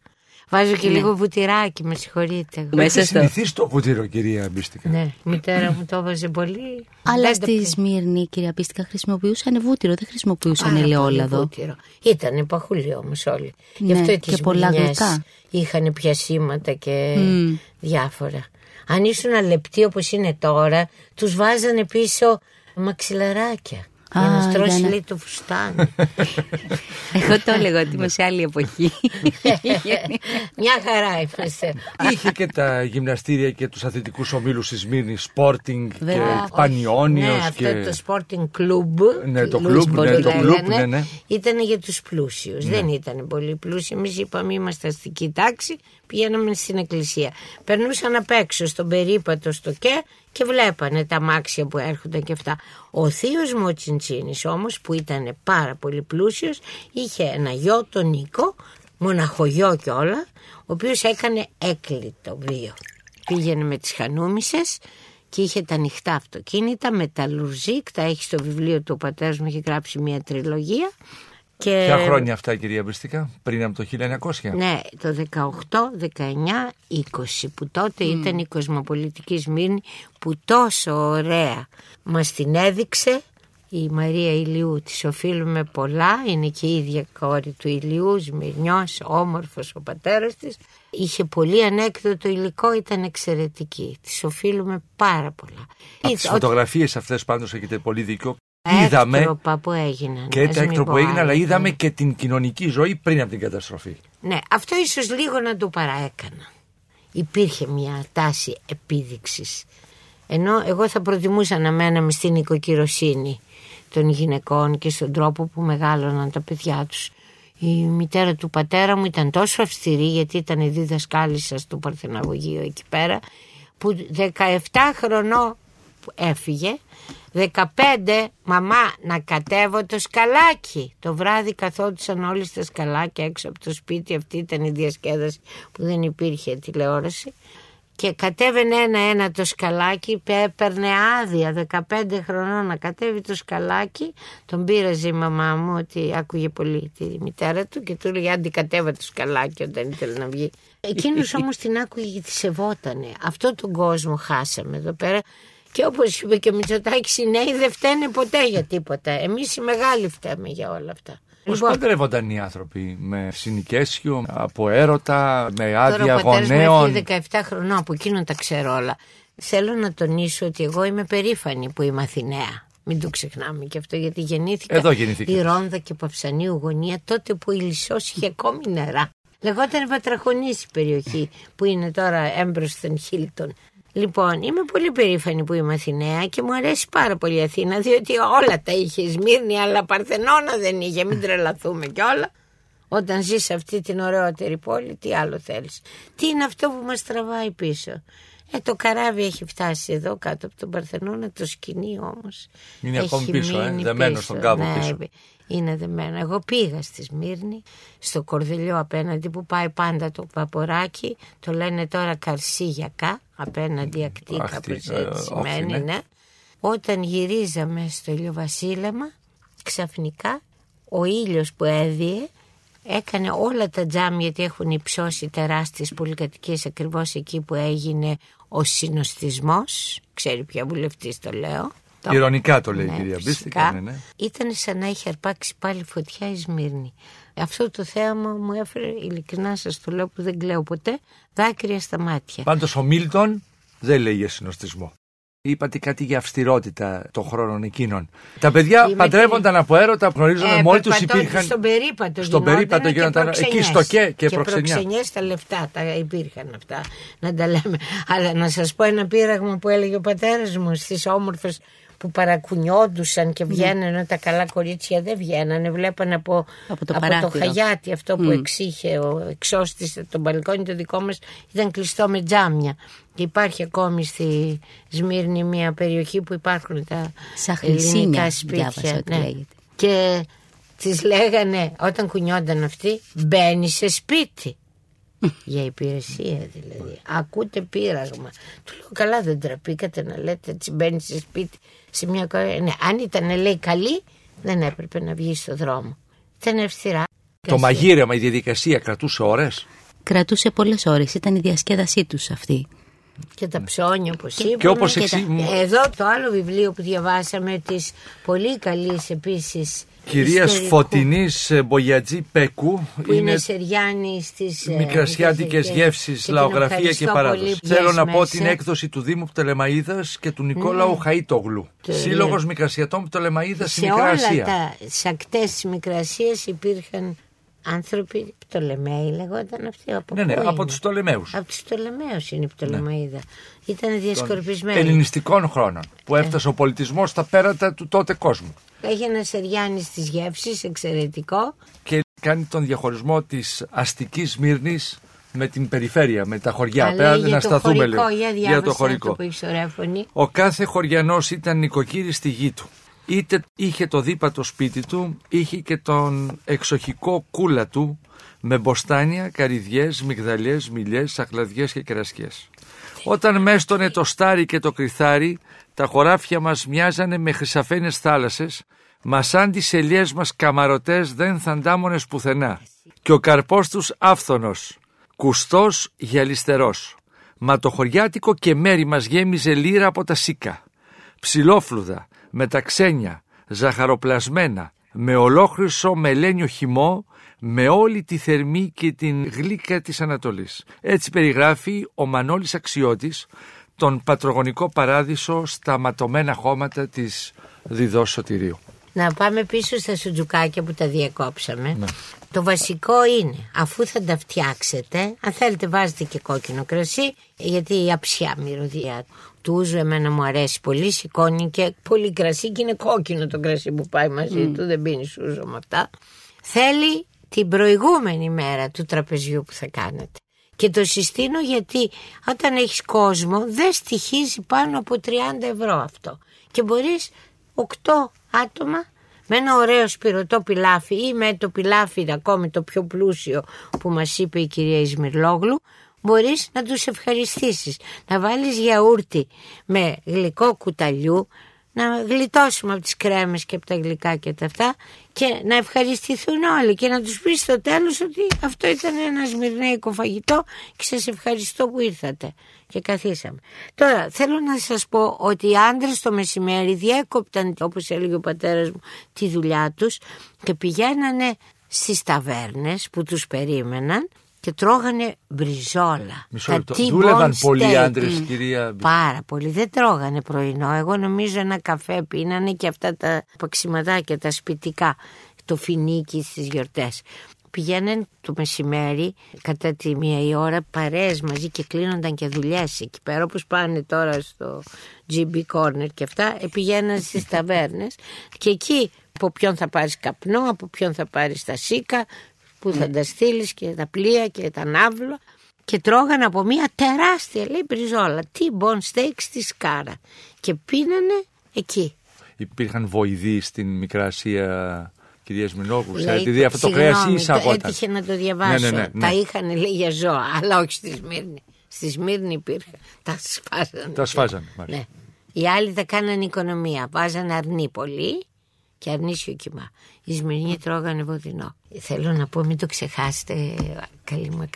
Βάζω και λίγο βουτυράκι, με συγχωρείτε. εγώ. Μέσα Έχεις στο- συνηθίσει το βουτύρο, κυρία Μπίστικα. Ναι, η μητέρα μου το έβαζε πολύ. Αλλά Δεν το στη πι- Σμύρνη, κυρία Πίστικα, χρησιμοποιούσαν βούτυρο, δεν χρησιμοποιούσαν Πάρα πολύ ελαιόλαδο. βούτυρο. Ήτανε παχουλοί όμως όλοι. Γι' Ναι, αυτό και τις πολλά μπουνιές γλυκά. Είχαν πιασίματα και διάφορα. Αν ήσουν λεπτοί όπως είναι τώρα, τους βάζανε πίσω μαξιλαράκια. Για Α, να στρώσει ήταν- λέει το φουστάνι. Εγώ το έλεγα ότι είμαι σε άλλη εποχή. Μια χαρά είμαστε. Είχε και τα γυμναστήρια και τους αθλητικούς ομίλους της Σμύρνης, Sporting και Βέβαια. Πανιόνιος ναι, και... αυτό το sporting club. Ναι, το club club, που ναι, το λέγανε, club, ναι, ναι. Ήταν για τους πλούσιους. Δεν ήταν πολύ πλούσιοι. Εμείς είπαμε είμαστε αστική τάξη. Πηγαίναμε στην εκκλησία. Περνούσαν απ' έξω στον περίπατο στο ΚΕ και βλέπανε τα μάξια που έρχονταν και αυτά. Ο θείος μου ο Τσιντσίνης όμως που ήταν πάρα πολύ πλούσιος είχε ένα γιο τον Νίκο μοναχογιό και όλα, ο οποίος έκανε έκλειτο βίο. Πήγαινε με τις χανούμισες και είχε τα ανοιχτά αυτοκίνητα, μεταλλουρζίκ, τα έχει στο βιβλίο του ο πατέρας μου, έχει γράψει μια τριλογία. Και... Ποια χρόνια αυτά κυρία Μπριστικά, πριν από το 1900. Ναι, το 18, 19, 20 που τότε ήταν η κοσμοπολιτικής Σμύρνη που τόσο ωραία μας την έδειξε η Μαρία Ηλιού της οφείλουμε πολλά, είναι και η ίδια κόρη του Ηλιού, Σμυρνιός, όμορφος ο πατέρας της. Είχε πολύ ανέκδοτο υλικό, ήταν εξαιρετική. Της οφείλουμε πάρα πολλά. Από τις φωτογραφίες αυτές πάντως έχετε πολύ δίκιο. Είδαμε έκτροπα που έγιναν. Και τα έκτροπα που έγιναν, αλλά είδαμε και την κοινωνική ζωή πριν από την καταστροφή. Ναι, αυτό ίσως λίγο να το παραέκανα. Υπήρχε μια τάση επίδειξης. Ενώ εγώ θα προτιμούσα να μέναμε στην οικοκυροσύνη των γυναικών και στον τρόπο που μεγάλωναν τα παιδιά τους. Η μητέρα του πατέρα μου ήταν τόσο αυστηρή γιατί ήταν διδασκάλισσα στο Παρθεναγωγείο εκεί πέρα που 17 χρονών έφυγε 15 μαμά να κατέβω το σκαλάκι το βράδυ καθόντουσαν όλοι στα σκαλάκια έξω από το σπίτι αυτή ήταν η διασκέδαση που δεν υπήρχε τηλεόραση και κατέβαινε ένα-ένα το σκαλάκι, έπαιρνε άδεια 15 χρονών να κατέβει το σκαλάκι. Τον πήραζε η μαμά μου ότι άκουγε πολύ τη μητέρα του και του έλεγε άντι κατέβα το σκαλάκι όταν ήθελε να βγει. Εκείνος όμως την άκουγε και τη σεβότανε. Αυτό τον κόσμο χάσαμε εδώ πέρα. Και όπως είπε και ο Μητσοτάκης οι νέοι δεν φταίνε ποτέ για τίποτα. Εμείς οι μεγάλοι φταίμε για όλα αυτά. Πώς λοιπόν, παντρεύονταν οι άνθρωποι, με συνοικέσιο, από έρωτα, με άδεια γονέων. Τώρα ο 17 χρονών, από εκείνον τα ξέρω όλα. Θέλω να τονίσω ότι εγώ είμαι περήφανη που είμαι Αθηναία. Μην το ξεχνάμε και αυτό γιατί γεννήθηκα Εδώ η Ρόνδα και Παυσανίου γωνία τότε που η Λυσός είχε ακόμη νερά. Λεγόταν Βατραχονής η περιοχή που είναι τώρα έμπροσθεν Χίλτον. Λοιπόν, είμαι πολύ περήφανη που είμαι Αθηναία και μου αρέσει πάρα πολύ η Αθήνα, διότι όλα τα είχε η Σμύρνη, αλλά Παρθενώνα δεν είχε, μην τρελαθούμε κιόλα. Όταν ζεις σε αυτή την ωραιότερη πόλη, τι άλλο θέλεις. Τι είναι αυτό που μας τραβάει πίσω; Ε, το καράβι έχει φτάσει εδώ κάτω από τον Παρθενώνα, το σκηνή όμως. Είναι ακόμη πίσω, ε, δεμένο στον κάβο ναι, πίσω. Είναι δεμένο. Εγώ πήγα στη Σμύρνη, στο κορδελιό απέναντι που πάει πάντα το παποράκι, το λένε τώρα καρσίγιακά, απέναντι ακτή, κάπω έτσι ε, σημαίνει, ναι. ναι. Όταν γυρίζαμε στο ηλιοβασίλεμα, ξαφνικά ο ήλιος που έδιε έκανε όλα τα τζάμια γιατί έχουν υψώσει τεράστιες πολυκατοικίες ακριβώς εκεί που έγινε ο συνοστισμός, ξέρει ποια βουλευτής το λέω. Ηρωνικά το λέει η ναι, κυρία Μπίστηκα. Ναι, ναι. Ήταν σαν να είχε αρπάξει πάλι φωτιά η Σμύρνη. Αυτό το θέαμα μου έφερε, ειλικρινά σας το λέω που δεν κλαίω ποτέ, δάκρυα στα μάτια. Πάντως ο Μίλτον δεν λέει για συνοστισμό. Είπατε κάτι για αυστηρότητα των χρόνων εκείνων. Τα παιδιά Είμαι παντρεύονταν από έρωτα, γνωρίζονταν ε, μόλι τους υπήρχαν. Στον περίπατο Στον περίπατο γινόταν. Εκεί στο και και, και προξενιές. τα λεφτά τα υπήρχαν αυτά. Να τα λέμε. Αλλά να σας πω ένα πείραγμα που έλεγε ο πατέρας μου στις όμορφες που παρακουνιόντουσαν και ναι. βγαίνανε τα καλά κορίτσια δεν βγαίνανε. Βλέπανε από, από, το, από το χαγιάτι αυτό που εξήχε ο εξώστης το μπαλκόνι το δικό μας ήταν κλειστό με τζάμια. Και υπάρχει ακόμη στη Σμύρνη μια περιοχή που υπάρχουν τα ελληνικά σπίτια. ναι. και τις λέγανε όταν κουνιόνταν αυτοί μπαίνει σε σπίτι για υπηρεσία δηλαδή. Ακούτε πείραγμα. Του λέω καλά δεν τραπήκατε να λέτε έτσι μπαίνει σε σπίτι σε μια κορέα. Ναι, αν ήταν λέει καλή δεν έπρεπε να βγει στο δρόμο. Ήταν αυστηρά. Το μαγείρεμα, η διαδικασία κρατούσε ώρες; Κρατούσε πολλές ώρες. Ήταν η διασκέδασή τους αυτή. Και τα ψώνια όπως είπαμε. Και όπως εξή... Εδώ το άλλο βιβλίο που διαβάσαμε της πολύ καλής επίσης Κυρίας Φωτεινής ε, Μπογιατζή Πέκου που είναι, είναι Σεριάννης στι ε, Μικρασιάτικες Γεύσεις, Λαογραφία και Παράδοση. Θέλω να πω την έκδοση του Δήμου Πτολεμαίδα και του Νικόλαου ναι. Χαΐτογλου. Σύλλογος Μικρασιατών Πτολεμαίδα στη Μικρασία. Σε όλα τα σακτέ της Μικρασίας υπήρχαν άνθρωποι Πτολεμαίοι λεγόταν αυτοί. Από ναι, ναι, από τους Πτολεμαίου. Από τους Πτολεμαίου είναι η Πτολεμαίδα. Ναι. Ήταν διασκορπισμένοι. Ελληνιστικών χρόνων που ε. έφτασε ο πολιτισμός στα πέρατα του τότε κόσμου. Έχει ένα Σεριάννη τη γεύση, εξαιρετικό. Και κάνει τον διαχωρισμό της αστικής Μύρνη με την περιφέρεια, με τα χωριά. Πέρα να σταθούμε χωρικό, λίγο. Για, για το χωρικό. Που Ο κάθε χωριανός ήταν νοικοκύρης στη γη του. Είτε είχε το δίπατο σπίτι του, είχε και τον εξοχικό κούλα του με μποστάνια, καρυδιές, μυγδαλιές, μιλιές, σαχλαδιές και κερασιές. Όταν μέστονε το στάρι και το κρυθάρι, τα χωράφια μας μοιάζανε με χρυσαφένες θάλασσες, μας σαν τις ελιές μας καμαρωτές δεν θαντάμονες πουθενά. Και ο καρπός τους άφθονος, κουστός γυαλιστερός. Μα το χωριάτικο και μέρη μας γέμιζε λύρα από τα σίκα. Ψιλόφλουδα, με τα ξένια, ζαχαροπλασμένα, με ολόχρυσο μελένιο χυμό, με όλη τη θερμή και την γλύκα της Ανατολής. Έτσι περιγράφει ο Μανώλης Αξιώτης τον πατρογονικό παράδεισο στα ματωμένα χώματα της Διδός Σωτηρίου. Να πάμε πίσω στα σουτζουκάκια που τα διακόψαμε. Το βασικό είναι, αφού θα τα φτιάξετε, αν θέλετε βάζετε και κόκκινο κρασί, γιατί η αψιά μυρωδιά του ούζου εμένα μου αρέσει πολύ, σηκώνει και πολύ κρασί και είναι κόκκινο το κρασί που πάει μαζί του, δεν πίνει ούζο με αυτά. Θέλει την προηγούμενη μέρα του τραπεζιού που θα κάνετε. Και το συστήνω γιατί όταν έχεις κόσμο δεν στοιχίζει πάνω από 30 ευρώ αυτό. Και μπορείς 8 άτομα με ένα ωραίο σπυρωτό πιλάφι ή με το πιλάφι ακόμη το πιο πλούσιο που μας είπε η κυρία Ισμυρλόγλου μπορείς να τους ευχαριστήσεις. Να βάλεις γιαούρτι με γλυκό κουταλιού, να γλιτώσουμε από τις κρέμες και από τα γλυκά και τα αυτά και να ευχαριστηθούν όλοι και να τους πεις στο τέλος ότι αυτό ήταν ένα σμυρνέικο φαγητό και σας ευχαριστώ που ήρθατε και καθίσαμε. Τώρα θέλω να σας πω ότι οι άντρες το μεσημέρι διέκοπταν όπως έλεγε ο πατέρας μου τη δουλειά τους και πηγαίνανε στις ταβέρνες που τους περίμεναν και τρώγανε μπριζόλα. Μισό λεπτό. Δούλευαν πολλοί άντρες, κυρία. Πάρα πολύ. Δεν τρώγανε πρωινό. Εγώ νομίζω ένα καφέ πίνανε και αυτά τα παξιματάκια, τα σπιτικά, το φινίκι στις γιορτές. Πηγαίναν το μεσημέρι κατά τη μία η ώρα παρέες μαζί και κλείνονταν και δουλειές εκεί πέρα όπως πάνε τώρα στο GB Corner και αυτά ε, πηγαίναν στις ταβέρνες και εκεί από ποιον θα πάρεις καπνό, από ποιον θα πάρεις τα σίκα, που θα τα στείλεις και τα πλοία και τα ναύλα και τρώγαν από μια τεράστια λέει μπριζόλα τι-μπον steak στη Σκάρα και πίνανε εκεί. Υπήρχαν βοηδοί στην Μικρά Ασία κυρία Σμινόγλου, ξέρετε, αυτό το κρέας ή εισαγόταν. Έτυχε να το διαβάσω. Ναι, ναι, ναι, τα είχαν λέει για ζώα, αλλά όχι στη Σμύρνη. Στη Σμύρνη υπήρχαν. Τα σφάζανε. Τα σφάζανε, ναι. Οι άλλοι τα κάνανε οικονομία. Βάζανε αρνή πολύ και αρνήσιο κοιμά. Οι Σμυρνοί τρώγανε βοδινό. Θέλω να πω, μην το ξεχάσετε, καλοί μου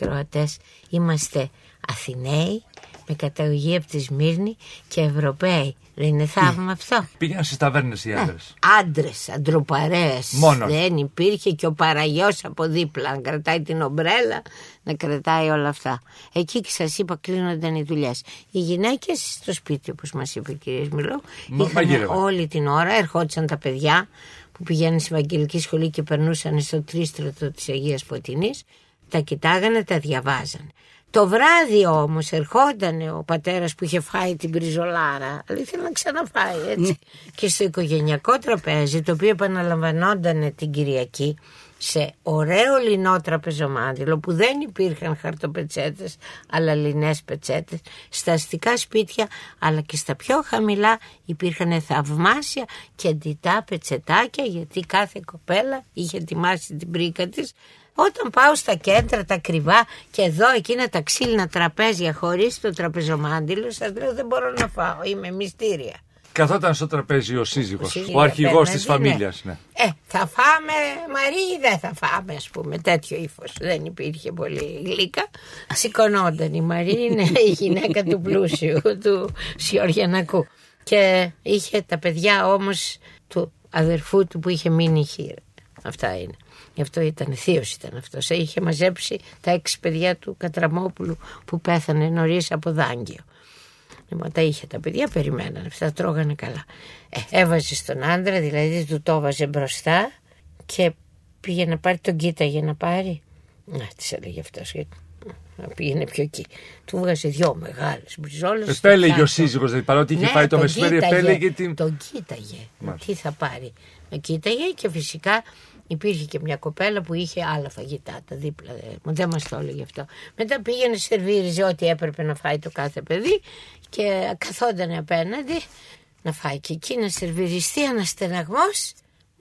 Είμαστε Αθηναίοι με καταγωγή από τη Σμύρνη και Ευρωπαίοι. Δεν είναι θαύμα ναι. αυτό. Πήγαιναν στις ταβέρνες οι άντρες. Ναι. Άντρες, αντροπαρέ. Μόνος. Δεν υπήρχε και ο παραγιός από δίπλα. Να κρατάει την ομπρέλα, να κρατάει όλα αυτά. Εκεί και σας είπα κλείνονταν οι δουλειές. Οι γυναίκες στο σπίτι, όπως μας είπε η κυρία Σμιλό, είχαν όλη την ώρα, ερχόντουσαν τα παιδιά που πηγαίνουν στη Βαγγελική Σχολή και περνούσαν στο τρίστρατο της Αγίας Φωτεινής. Τα κοιτάγανε, τα διαβάζανε. Το βράδυ όμως ερχόταν ο πατέρας που είχε φάει την πριζολάρα, αλλά ήθελε να ξαναφάει έτσι. Ναι. και στο οικογενειακό τραπέζι, το οποίο επαναλαμβανόταν την Κυριακή, σε ωραίο λινό τραπεζομάντιλο που δεν υπήρχαν χαρτοπετσέτες αλλά λινές πετσέτες στα αστικά σπίτια αλλά και στα πιο χαμηλά υπήρχαν θαυμάσια και αντιτά πετσετάκια γιατί κάθε κοπέλα είχε ετοιμάσει την πρίκα της όταν πάω στα κέντρα τα κρυβά και εδώ εκείνα τα ξύλινα τραπέζια χωρίς το τραπεζομάντιλο σας λέω δεν μπορώ να φάω, είμαι μυστήρια. Καθόταν στο τραπέζι ο σύζυγος, ο, αρχηγός της φαμίλιας. Ναι. Ε, θα φάμε Μαρή ή δεν θα φάμε ας πούμε, τέτοιο ύφος. δεν υπήρχε πολύ γλύκα. Σηκωνόταν η Μαρή, είναι η γυναίκα του πλούσιου, του Σιωριανακού. Και είχε τα παιδιά όμως του αδερφού του που είχε μείνει χείρα. Αυτά είναι. Γι' αυτό ήταν θείος ήταν αυτός. Είχε μαζέψει τα έξι παιδιά του Κατραμόπουλου που πέθανε νωρίς από δάγκιο. Λοιπόν, τα είχε τα παιδιά, περιμένανε. Αυτά τρώγανε καλά. Ε, έβαζε στον άντρα, δηλαδή του το έβαζε μπροστά και πήγε να πάρει τον κοίταγε να πάρει. Να, της έλεγε αυτός. Να πήγαινε πιο εκεί. Του βγάζει δυο μεγάλες μπριζόλες. Επέλεγε ο σύζυγος, δηλαδή παρότι είχε ναι, πάει το μεσημέρι, επέλεγε την. Τον κοίταγε. Τι θα πάρει. Με κοίταγε και φυσικά Υπήρχε και μια κοπέλα που είχε άλλα φαγητά τα δίπλα. Ε, δεν μας το έλεγε αυτό. Μετά πήγαινε, σερβίριζε ό,τι έπρεπε να φάει το κάθε παιδί και καθόταν απέναντι να φάει και εκεί να σερβιριστεί ένα στεναγμός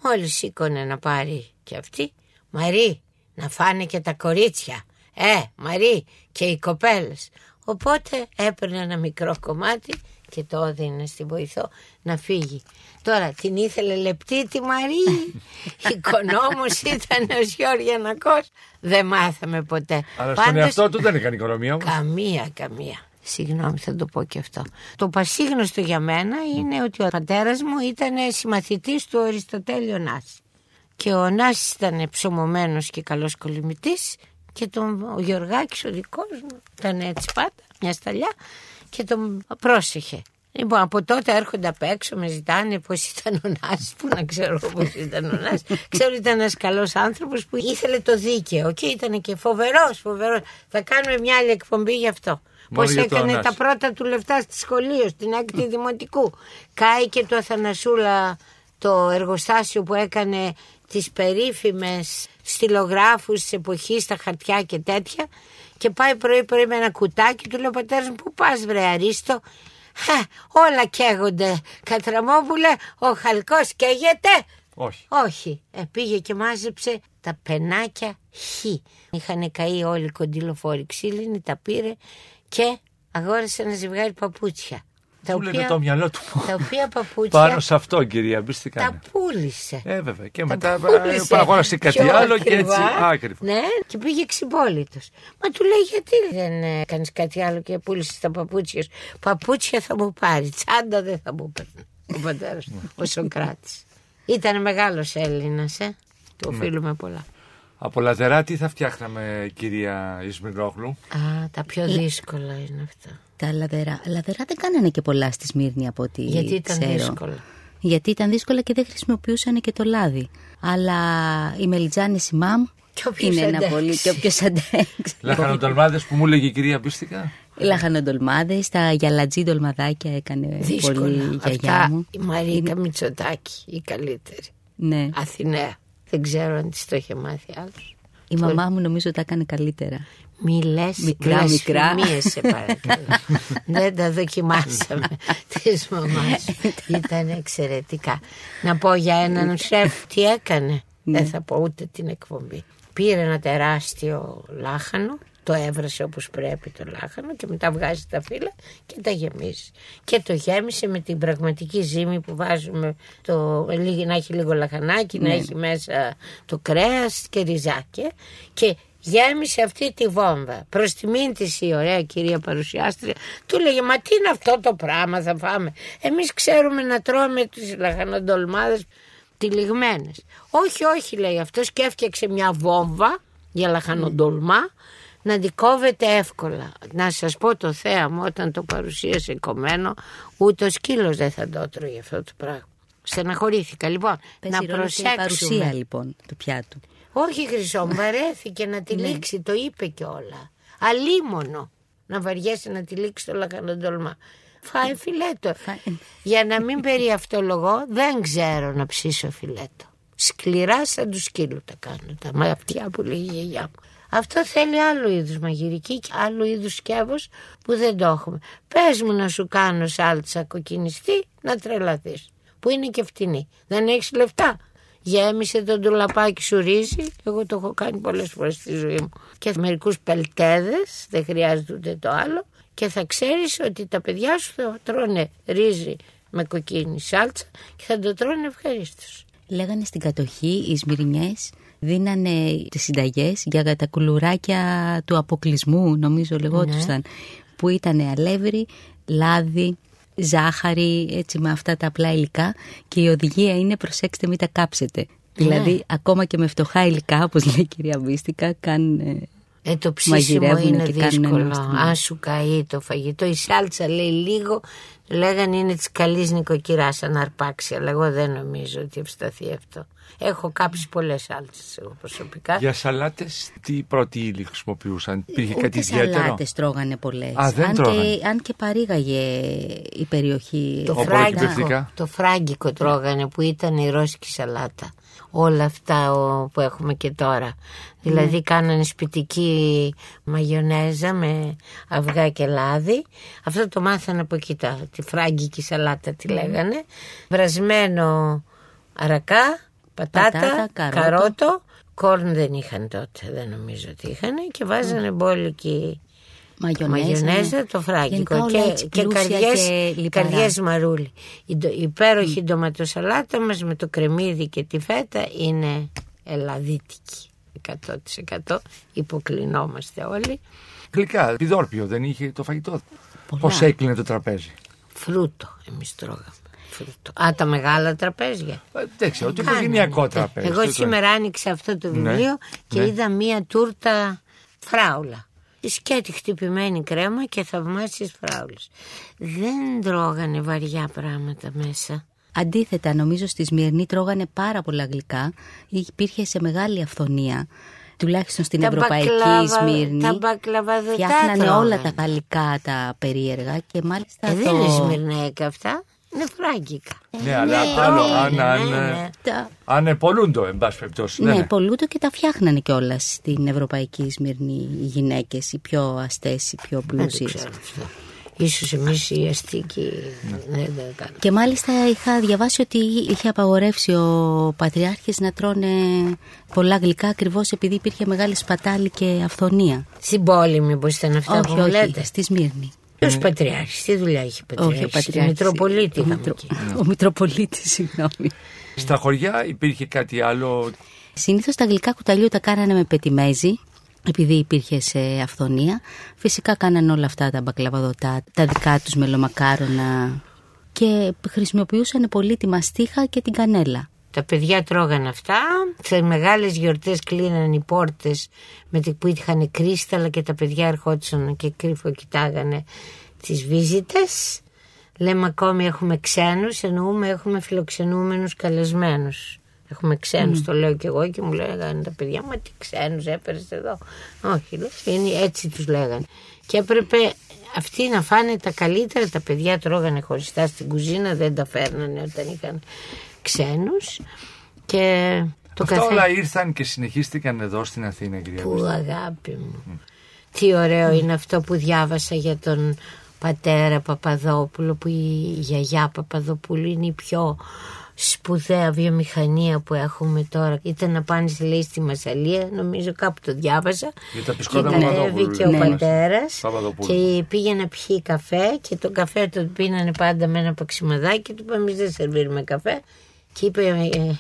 μόλις σήκωνε να πάρει και αυτή Μαρή να φάνε και τα κορίτσια ε Μαρή και οι κοπέλες οπότε έπαιρνε ένα μικρό κομμάτι και το έδινε στη βοηθό να φύγει τώρα την ήθελε λεπτή τη Μαρή οικονόμος ήταν ο Γιώργιανακός δεν μάθαμε ποτέ Αλλά στον Πάντως, εαυτό του δεν έκανε οικονομία όμως. Καμία, καμία. Συγγνώμη, θα το πω και αυτό. Το πασίγνωστο για μένα είναι ότι ο πατέρας μου ήταν συμμαθητής του Αριστοτέλειο Νάση. Και ο Νάσης ήταν ψωμωμένος και καλός κολυμητής και τον, ο Γιωργάκης ο δικός μου ήταν έτσι πάντα, μια σταλιά και τον πρόσεχε. Λοιπόν, από τότε έρχονται απ' έξω, με ζητάνε πώς ήταν ο Νάσης, που να ξέρω πώς ήταν ο Νάσης. ξέρω ότι ήταν ένας καλός άνθρωπος που ήθελε το δίκαιο και ήταν και φοβερός, φοβερός. Θα κάνουμε μια άλλη εκπομπή γι' αυτό. Πώς Μόνο για το έκανε Ανάση. τα πρώτα του λεφτά στη σχολείο, στην έκτη δημοτικού. Κάει και το Αθανασούλα το εργοστάσιο που έκανε τις περίφημες στυλογράφους της εποχής στα χαρτιά και τέτοια και πάει πρωί πρωί με ένα κουτάκι του λέει ο πατέρας μου πού πας βρε Αρίστο; «Χα, όλα καίγονται Κατραμόπουλε ο χαλκός καίγεται; Όχι. όχι. Ε, πήγε και μάζεψε τα πενάκια χ. Είχαν καεί όλοι οι κοντιλοφόροι ξύλινοι, τα πήρε και αγόρασε ένα ζευγάρι παπούτσια. Τα Του λένε το μυαλό του. τα οποία παπούτσια Πάνω σε αυτό κυρία, μπεις τι τα κάνεις. πούλησε. Ε, βέβαια. Και Τα μετά πούλησε παραγόρασε κάτι πιο άλλο και ακριβά. έτσι. Άκριβα. Ναι, και πήγε ξυπόλυτο. Μα του λέει γιατί δεν έκανε κάτι άλλο και πούλησες τα παπούτσια σου; Παπούτσια θα μου πάρει, τσάντα δεν θα μου παίρνει. Ο πατέρας του, ο Σοκράτης. Ήταν μεγάλος Έλληνας, ε. Ναι. Του οφείλουμε πολλά. Από λατερά τι θα φτιάχναμε κυρία Ισμυρόγλου. Α, τα πιο δύσκολα είναι αυτά. Τα λαδερά. Λαδερά δεν κάνανε και πολλά στη Σμύρνη από ό,τι Γιατί ήταν ξέρω. δύσκολα. Γιατί ήταν δύσκολα και δεν χρησιμοποιούσαν και το λάδι. Αλλά οι μελιτζάνε ημάμ Κι όποιος είναι ένα αντέξει. πολύ. Και όποιος αντέξει. Λαχανοτολμάδες που μου έλεγε η κυρία Πίστηκα. Λαχανοντολμάδε, τα γιαλατζή ντολμαδάκια έκανε πολύ η Δύσκολα. γιαγιά Αυτά μου. η Μαρίκα Μητσοτάκη, η καλύτερη. Ναι. Αθηναία. Δεν ξέρω αν της το είχε μάθει άλλος. Η μαμά μου νομίζω τα έκανε καλύτερα. Μη λες Μικρά, μικρά. σε παρακαλώ. Δεν τα δοκιμάσαμε της μαμάς σου. Ήταν εξαιρετικά. Να πω για έναν σεφ τι έκανε. Δεν θα πω ούτε την εκπομπή. Πήρε ένα τεράστιο λάχανο, το έβρασε όπως πρέπει το λάχανο και μετά βγάζει τα φύλλα και τα γεμίζει. Και το γέμισε με την πραγματική ζύμη που βάζουμε το, λίγη- να έχει λίγο λαχανάκι, να έχει μέσα το κρέας και ριζάκια και γέμισε αυτή τη βόμβα. Προς τιμήν της η ωραία κυρία παρουσιάστρια του λέγε Μα τι είναι αυτό το πράγμα, θα φάμε. Εμείς ξέρουμε να τρώμε τις λαχανοντολμάδε τυλιγμένε. Όχι, όχι, λέει αυτός, και έφτιαξε μια βόμβα για λαχανοντολμά να αντικόβεται εύκολα. Να σας πω το θέαμα όταν το παρουσίασε κομμένο, ούτε ο σκύλος δεν θα το τρώει αυτό το πράγμα. Στεναχωρήθηκα. Λοιπόν, Παίζει να ρόλο και η προσέξουμε. παρουσία λοιπόν του πιάτου. Όχι χρυσό, μου βαρέθηκε να τη λήξει, το είπε κιόλα. Αλίμονο να βαριέσαι να τη λήξει το λαχανοτολμά. Φάει φιλέτο. Φάει- Για να μην περιαυτολογώ, δεν ξέρω να ψήσω φιλέτο. Σκληρά σαν τους σκύλου τα κάνω, τα με αυτιά που λέγει η γιαγιά μου. Αυτό θέλει άλλο είδους μαγειρική και άλλο είδους σκεύος που δεν το έχουμε. Πες μου να σου κάνω σάλτσα κοκκινιστή να τρελαθείς. Που είναι και φτηνή. Δεν έχεις λεφτά. Γέμισε το ντουλαπάκι σου ρύζι. Εγώ το έχω κάνει πολλές φορές στη ζωή μου. Και μερικούς πελτέδες, δεν χρειάζεται ούτε το άλλο. Και θα ξέρεις ότι τα παιδιά σου θα τρώνε ρύζι με κοκκίνη σάλτσα και θα το τρώνε ευχαρίστως. Λέγανε στην κατοχή οι Σμυρινιές δίνανε τις συνταγές για τα κουλουράκια του αποκλεισμού νομίζω λεγόντουσαν που ήταν αλεύρι, λάδι, ζάχαρη έτσι με αυτά τα απλά υλικά και η οδηγία είναι προσέξτε μην τα κάψετε. Δηλαδή ακόμα και με φτωχά υλικά όπως λέει η κυρία Μπίστικα καν ε, Ε, το ψήσιμο Μαγειρεύουνε είναι και κάνουν δύσκολο. νόστιμο. Αν σου καεί το φαγητό, η σάλτσα λέει λίγο, λέγανε είναι της καλής νοικοκυράς αν αρπάξει. Αλλά εγώ δεν νομίζω ότι ευσταθεί αυτό. Έχω κάψει πολλές σάλτσες εγώ προσωπικά. Για σαλάτες τι πρώτη ύλη χρησιμοποιούσαν; Υπήρχε κάτι ούτε ιδιαίτερο; σαλάτες τρώγανε πολλές. Α, δεν αν, τρώγανε. και, αν και παρήγαγε η περιοχή. Το Όπως φράγκικο, εκπαιδευτικά. το φράγκικο τρώγανε που ήταν η ρώσικη σαλάτα. Όλα αυτά ο, που έχουμε και τώρα. Δηλαδή κάνανε σπιτική μαγιονέζα με αυγά και λάδι. Αυτό το μάθανε από εκεί τα, τη φράγκικη σαλάτα τη λέγανε, βρασμένο αρακά, πατάτα, Πατάτα, καρότο. καρότο. Κόρν δεν είχαν τότε, δεν νομίζω ότι είχαν και βάζανε μπόλικη Μαγιονέζα, μαγιονέζα, ναι. το φράγκικο Γενικά όλα και, έτσι και πλούσια καρδιές, και λιπαρά. καρδιές μαρούλι. Η, ντο- η υπέροχη ντοματοσαλάτα μας με το κρεμμύδι και τη φέτα είναι ελαδίτικη. 100% υποκλεινόμαστε όλοι. Γλυκά, πιδόρπιο δεν είχε το φαγητό. Πολλά. Πώς έκλεινε το τραπέζι; Φρούτο εμείς τρώγαμε. Φρούτο. Α, τα μεγάλα τραπέζια. Ε, Δεν ξέρω, το Κάνανε. οικογενειακό τραπέζι. Εγώ Το- σήμερα άνοιξα αυτό το Ναι, βιβλίο και ναι. είδα μία τούρτα φράουλα. Σκέτη χτυπημένη κρέμα και θαυμάσιες φράουλες. Δεν τρώγανε βαριά πράγματα μέσα. Αντίθετα, νομίζω στη Σμυρνή τρώγανε πάρα πολλά γλυκά. Υπήρχε σε μεγάλη αυθονία. Τουλάχιστον στην Τα Ευρωπαϊκή μπακλάβα- Σμύρνη. τα μπακλαβαδοτά Φτιάχνανε τρώγανε. όλα τα γαλλικά τα περίεργα και μάλιστα Ε, το... δεν είναι σμυρναϊκά αυτά, είναι φράγκικα. Ναι, αλλά ναι, άλλο ναι, αν, ναι, αν, ναι. τα- αν πολλούντο, εν πάση περιπτώσει. Ναι, Ναι, ναι. πολλούτο και τα φτιάχνανε κιόλας στην Ευρωπαϊκή Σμύρνη οι γυναίκες, οι πιο αστές, οι πιο Δεν το πλούσιε. ξέρω αυτό. Ίσως εμείς οι αστικοί δεν το κάνουμε. Και μάλιστα είχα διαβάσει ότι είχε απαγορεύσει ο Πατριάρχης να τρώνε πολλά γλυκά ακριβώς επειδή υπήρχε μεγάλη σπατάλη και αυθονία. Στην πόλη μήπως ήταν αυτά που όχι, μου όχι, λέτε; στη Σμύρνη. Ποιος πατριάρχης, τι δουλειά έχει πατριάρχης; όχι ο Στη Πατριάρχης. Μητροπολίτη ο, είχαμε Μητρο... εκεί. ο Μητροπολίτης, συγγνώμη. Στα χωριά υπήρχε κάτι άλλο; Συνήθως τα γλυκά κουταλιού τα κάνανε με πετιμέζι, επειδή υπήρχε σε αυθονία. Φυσικά κάνανε όλα αυτά τα μπακλαβαδοτά, τα δικά τους μελομακάρονα και χρησιμοποιούσαν πολύ τη μαστίχα και την κανέλα. Τα παιδιά τρώγαν αυτά. Σε μεγάλες γιορτές κλείναν οι πόρτες με τη που είχαν κρίσταλα και τα παιδιά ερχόντουσαν και κρύφο κοιτάγανε τις βίζιτες. Λέμε ακόμη έχουμε ξένους, εννοούμε έχουμε φιλοξενούμενους καλεσμένους. Έχουμε ξένους, το λέω και εγώ και μου λέγανε τα παιδιά, μα τι ξένους έφερες εδώ. Όχι, λες, είναι, έτσι τους λέγανε. Και έπρεπε αυτοί να φάνε τα καλύτερα, τα παιδιά τρώγανε χωριστά στην κουζίνα, δεν τα φέρνανε όταν είχαν ξένους και το Αυτά καθένα... όλα ήρθαν και συνεχίστηκαν εδώ στην Αθήνα, κυρία Που Κώστα. αγάπη μου. Τι ωραίο είναι αυτό που διάβασα για τον πατέρα Παπαδόπουλο που η γιαγιά Παπαδοπούλου είναι η πιο σπουδαία βιομηχανία που έχουμε τώρα. Ήταν να πάνε λέει στη Μασαλία, νομίζω κάπου το διάβασα. Για τα πισκότα και Παπαδόπουλου, κατέβηκε ο ναι. πατέρας Παπαδοπούλου. και πήγε να πιει καφέ και το καφέ τον πίνανε πάντα με ένα παξιμαδάκι του είπαμε εμείς δεν σερβίρουμε καφέ και είπε ε,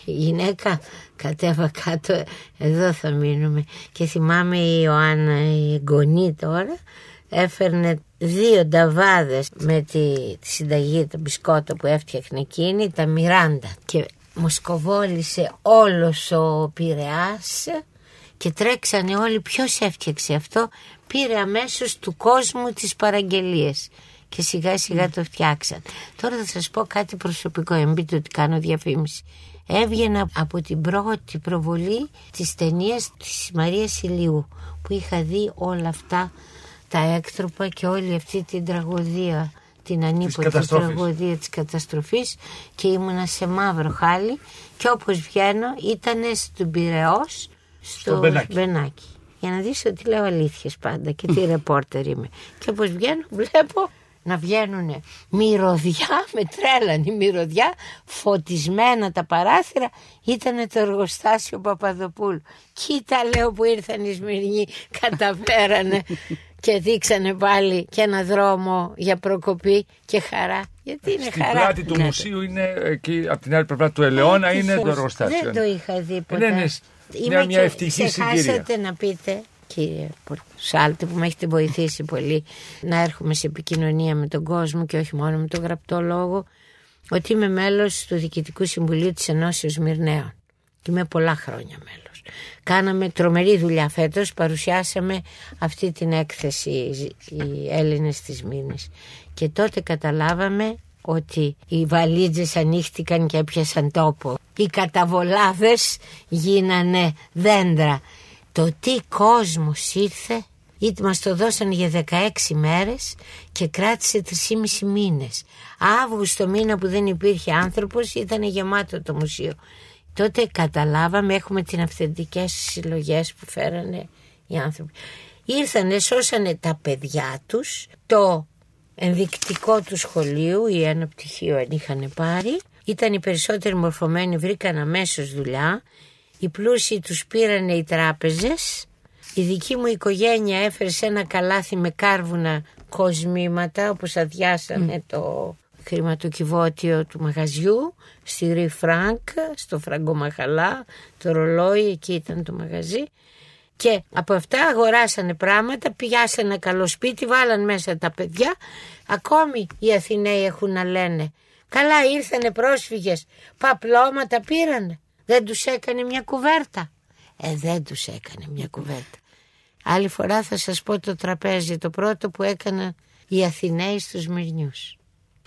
η γυναίκα κατέβα κάτω. Εδώ θα μείνουμε. Και θυμάμαι η Ιωάννα η εγγονή τώρα έφερνε δύο νταβάδες με τη, τη συνταγή τα μπισκότα που έφτιαχνε εκείνη τα Μιράντα. Και μου σκοβόλησε όλος ο Πειραιάς και τρέξανε όλοι ποιος έφτιαξε αυτό. Πήρε αμέσως του κόσμου τις παραγγελίες και σιγά σιγά το φτιάξαν τώρα θα σας πω κάτι προσωπικό εμπείτε ότι κάνω διαφήμιση έβγαινα από την πρώτη προβολή της ταινίας της Μαρίας Ηλίου που είχα δει όλα αυτά τα έκτροπα και όλη αυτή την τραγωδία την ανίποτη καταστροφής. τραγωδία της καταστροφής και ήμουνα σε μαύρο χάλι και όπως βγαίνω ήταν στον Πειραιός στο, Στο Μπενάκι. Μπενάκι. Για να δεις ότι λέω αλήθειες πάντα και τι ρεπόρτερ είμαι. Και όπως βγαίνω βλέπω να βγαίνουν μυρωδιά, με τρέλανε η μυρωδιά, φωτισμένα τα παράθυρα, ήταν το εργοστάσιο Παπαδοπούλου. Κοίτα λέω που ήρθαν οι Σμυρνοί, καταφέρανε και δείξανε πάλι και ένα δρόμο για προκοπή και χαρά. Γιατί είναι Στην χαρά; πλάτη του μουσείου είναι εκεί, από την άλλη πλευρά του Ελαιώνα Ε, είναι τι το σας- εργοστάσιο. Δεν το είχα δει ποτέ. Ναι, ναι, Είμαι μια, μια και ευτυχή συγκυρία. ξεχάσατε να πείτε, κύριε Σάλτη, που με έχετε βοηθήσει πολύ να έρχομαι σε επικοινωνία με τον κόσμο και όχι μόνο με τον γραπτό λόγο, ότι είμαι μέλος του Διοικητικού Συμβουλίου της Ενώσεως Μυρναίων. Και είμαι πολλά χρόνια μέλος. Κάναμε τρομερή δουλειά φέτος, παρουσιάσαμε αυτή την έκθεση οι Έλληνες της Μύρνης. Και τότε καταλάβαμε ότι οι βαλίτζες ανοίχτηκαν και έπιασαν τόπο. Οι καταβολάδες γίνανε δέντρα. Το τι κόσμος ήρθε, είτε μας το δώσανε για 16 μέρες και κράτησε 3,5 μήνες. Αύγουστο μήνα που δεν υπήρχε άνθρωπος ήταν γεμάτο το μουσείο. Τότε καταλάβαμε, έχουμε την αυθεντικές συλλογές που φέρανε οι άνθρωποι. Ήρθανε, σώσανε τα παιδιά τους, το ενδεικτικό του σχολείου ή ένα πτυχίο αν είχαν πάρει. Ήταν οι περισσότεροι μορφωμένοι, βρήκαν αμέσως δουλειά. Οι πλούσιοι τους πήραν οι τράπεζες. Η δική μου οικογένεια έφερε σε ένα καλάθι με κάρβουνα κοσμήματα όπως αδειάσανε το χρηματοκιβώτιο του μαγαζιού στη Rue Franque, στο Φραγκομαχαλά, το ρολόι, εκεί ήταν το μαγαζί. Και από αυτά αγοράσανε πράγματα, πιάσανε ένα καλό σπίτι, βάλαν μέσα τα παιδιά. Ακόμη οι Αθηναίοι έχουν να λένε Καλά ήρθανε πρόσφυγες, παπλώματα πήρανε. Δεν τους έκανε μια κουβέρτα. Ε, δεν τους έκανε μια κουβέρτα. Άλλη φορά θα σας πω το τραπέζι, το πρώτο που έκαναν οι Αθηναίοι στους Μυρνιούς.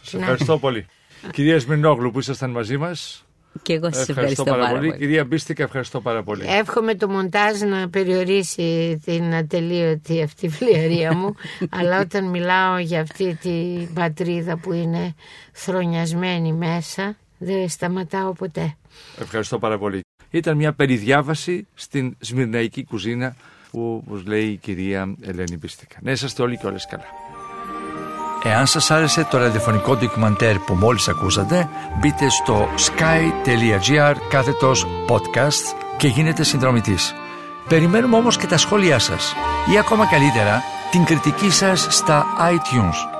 Σας ευχαριστώ πολύ. Κυρία Σμυρνόγλου που ήσασταν μαζί μας. Και εγώ σας ευχαριστώ, πάρα, πάρα πολύ. πολύ. Κυρία Μπίστικα, ευχαριστώ πάρα πολύ. Εύχομαι το μοντάζ να περιορίσει την ατελείωτη αυτή φλιαρία μου αλλά όταν μιλάω για αυτή την πατρίδα που είναι θρονιασμένη μέσα δεν σταματάω ποτέ. Ευχαριστώ πάρα πολύ. Ήταν μια περιδιάβαση στην σμυρναϊκή κουζίνα που όπως λέει η κυρία Ελένη Μπίστικα. Να είσαστε όλοι και όλες καλά. Εάν σας άρεσε το ραδιοφωνικό ντοκιμαντέρ που μόλις ακούσατε, μπείτε στο sky.gr κάθετος podcast και γίνετε συνδρομητής. Περιμένουμε όμως και τα σχόλιά σας ή ακόμα καλύτερα την κριτική σας στα iTunes.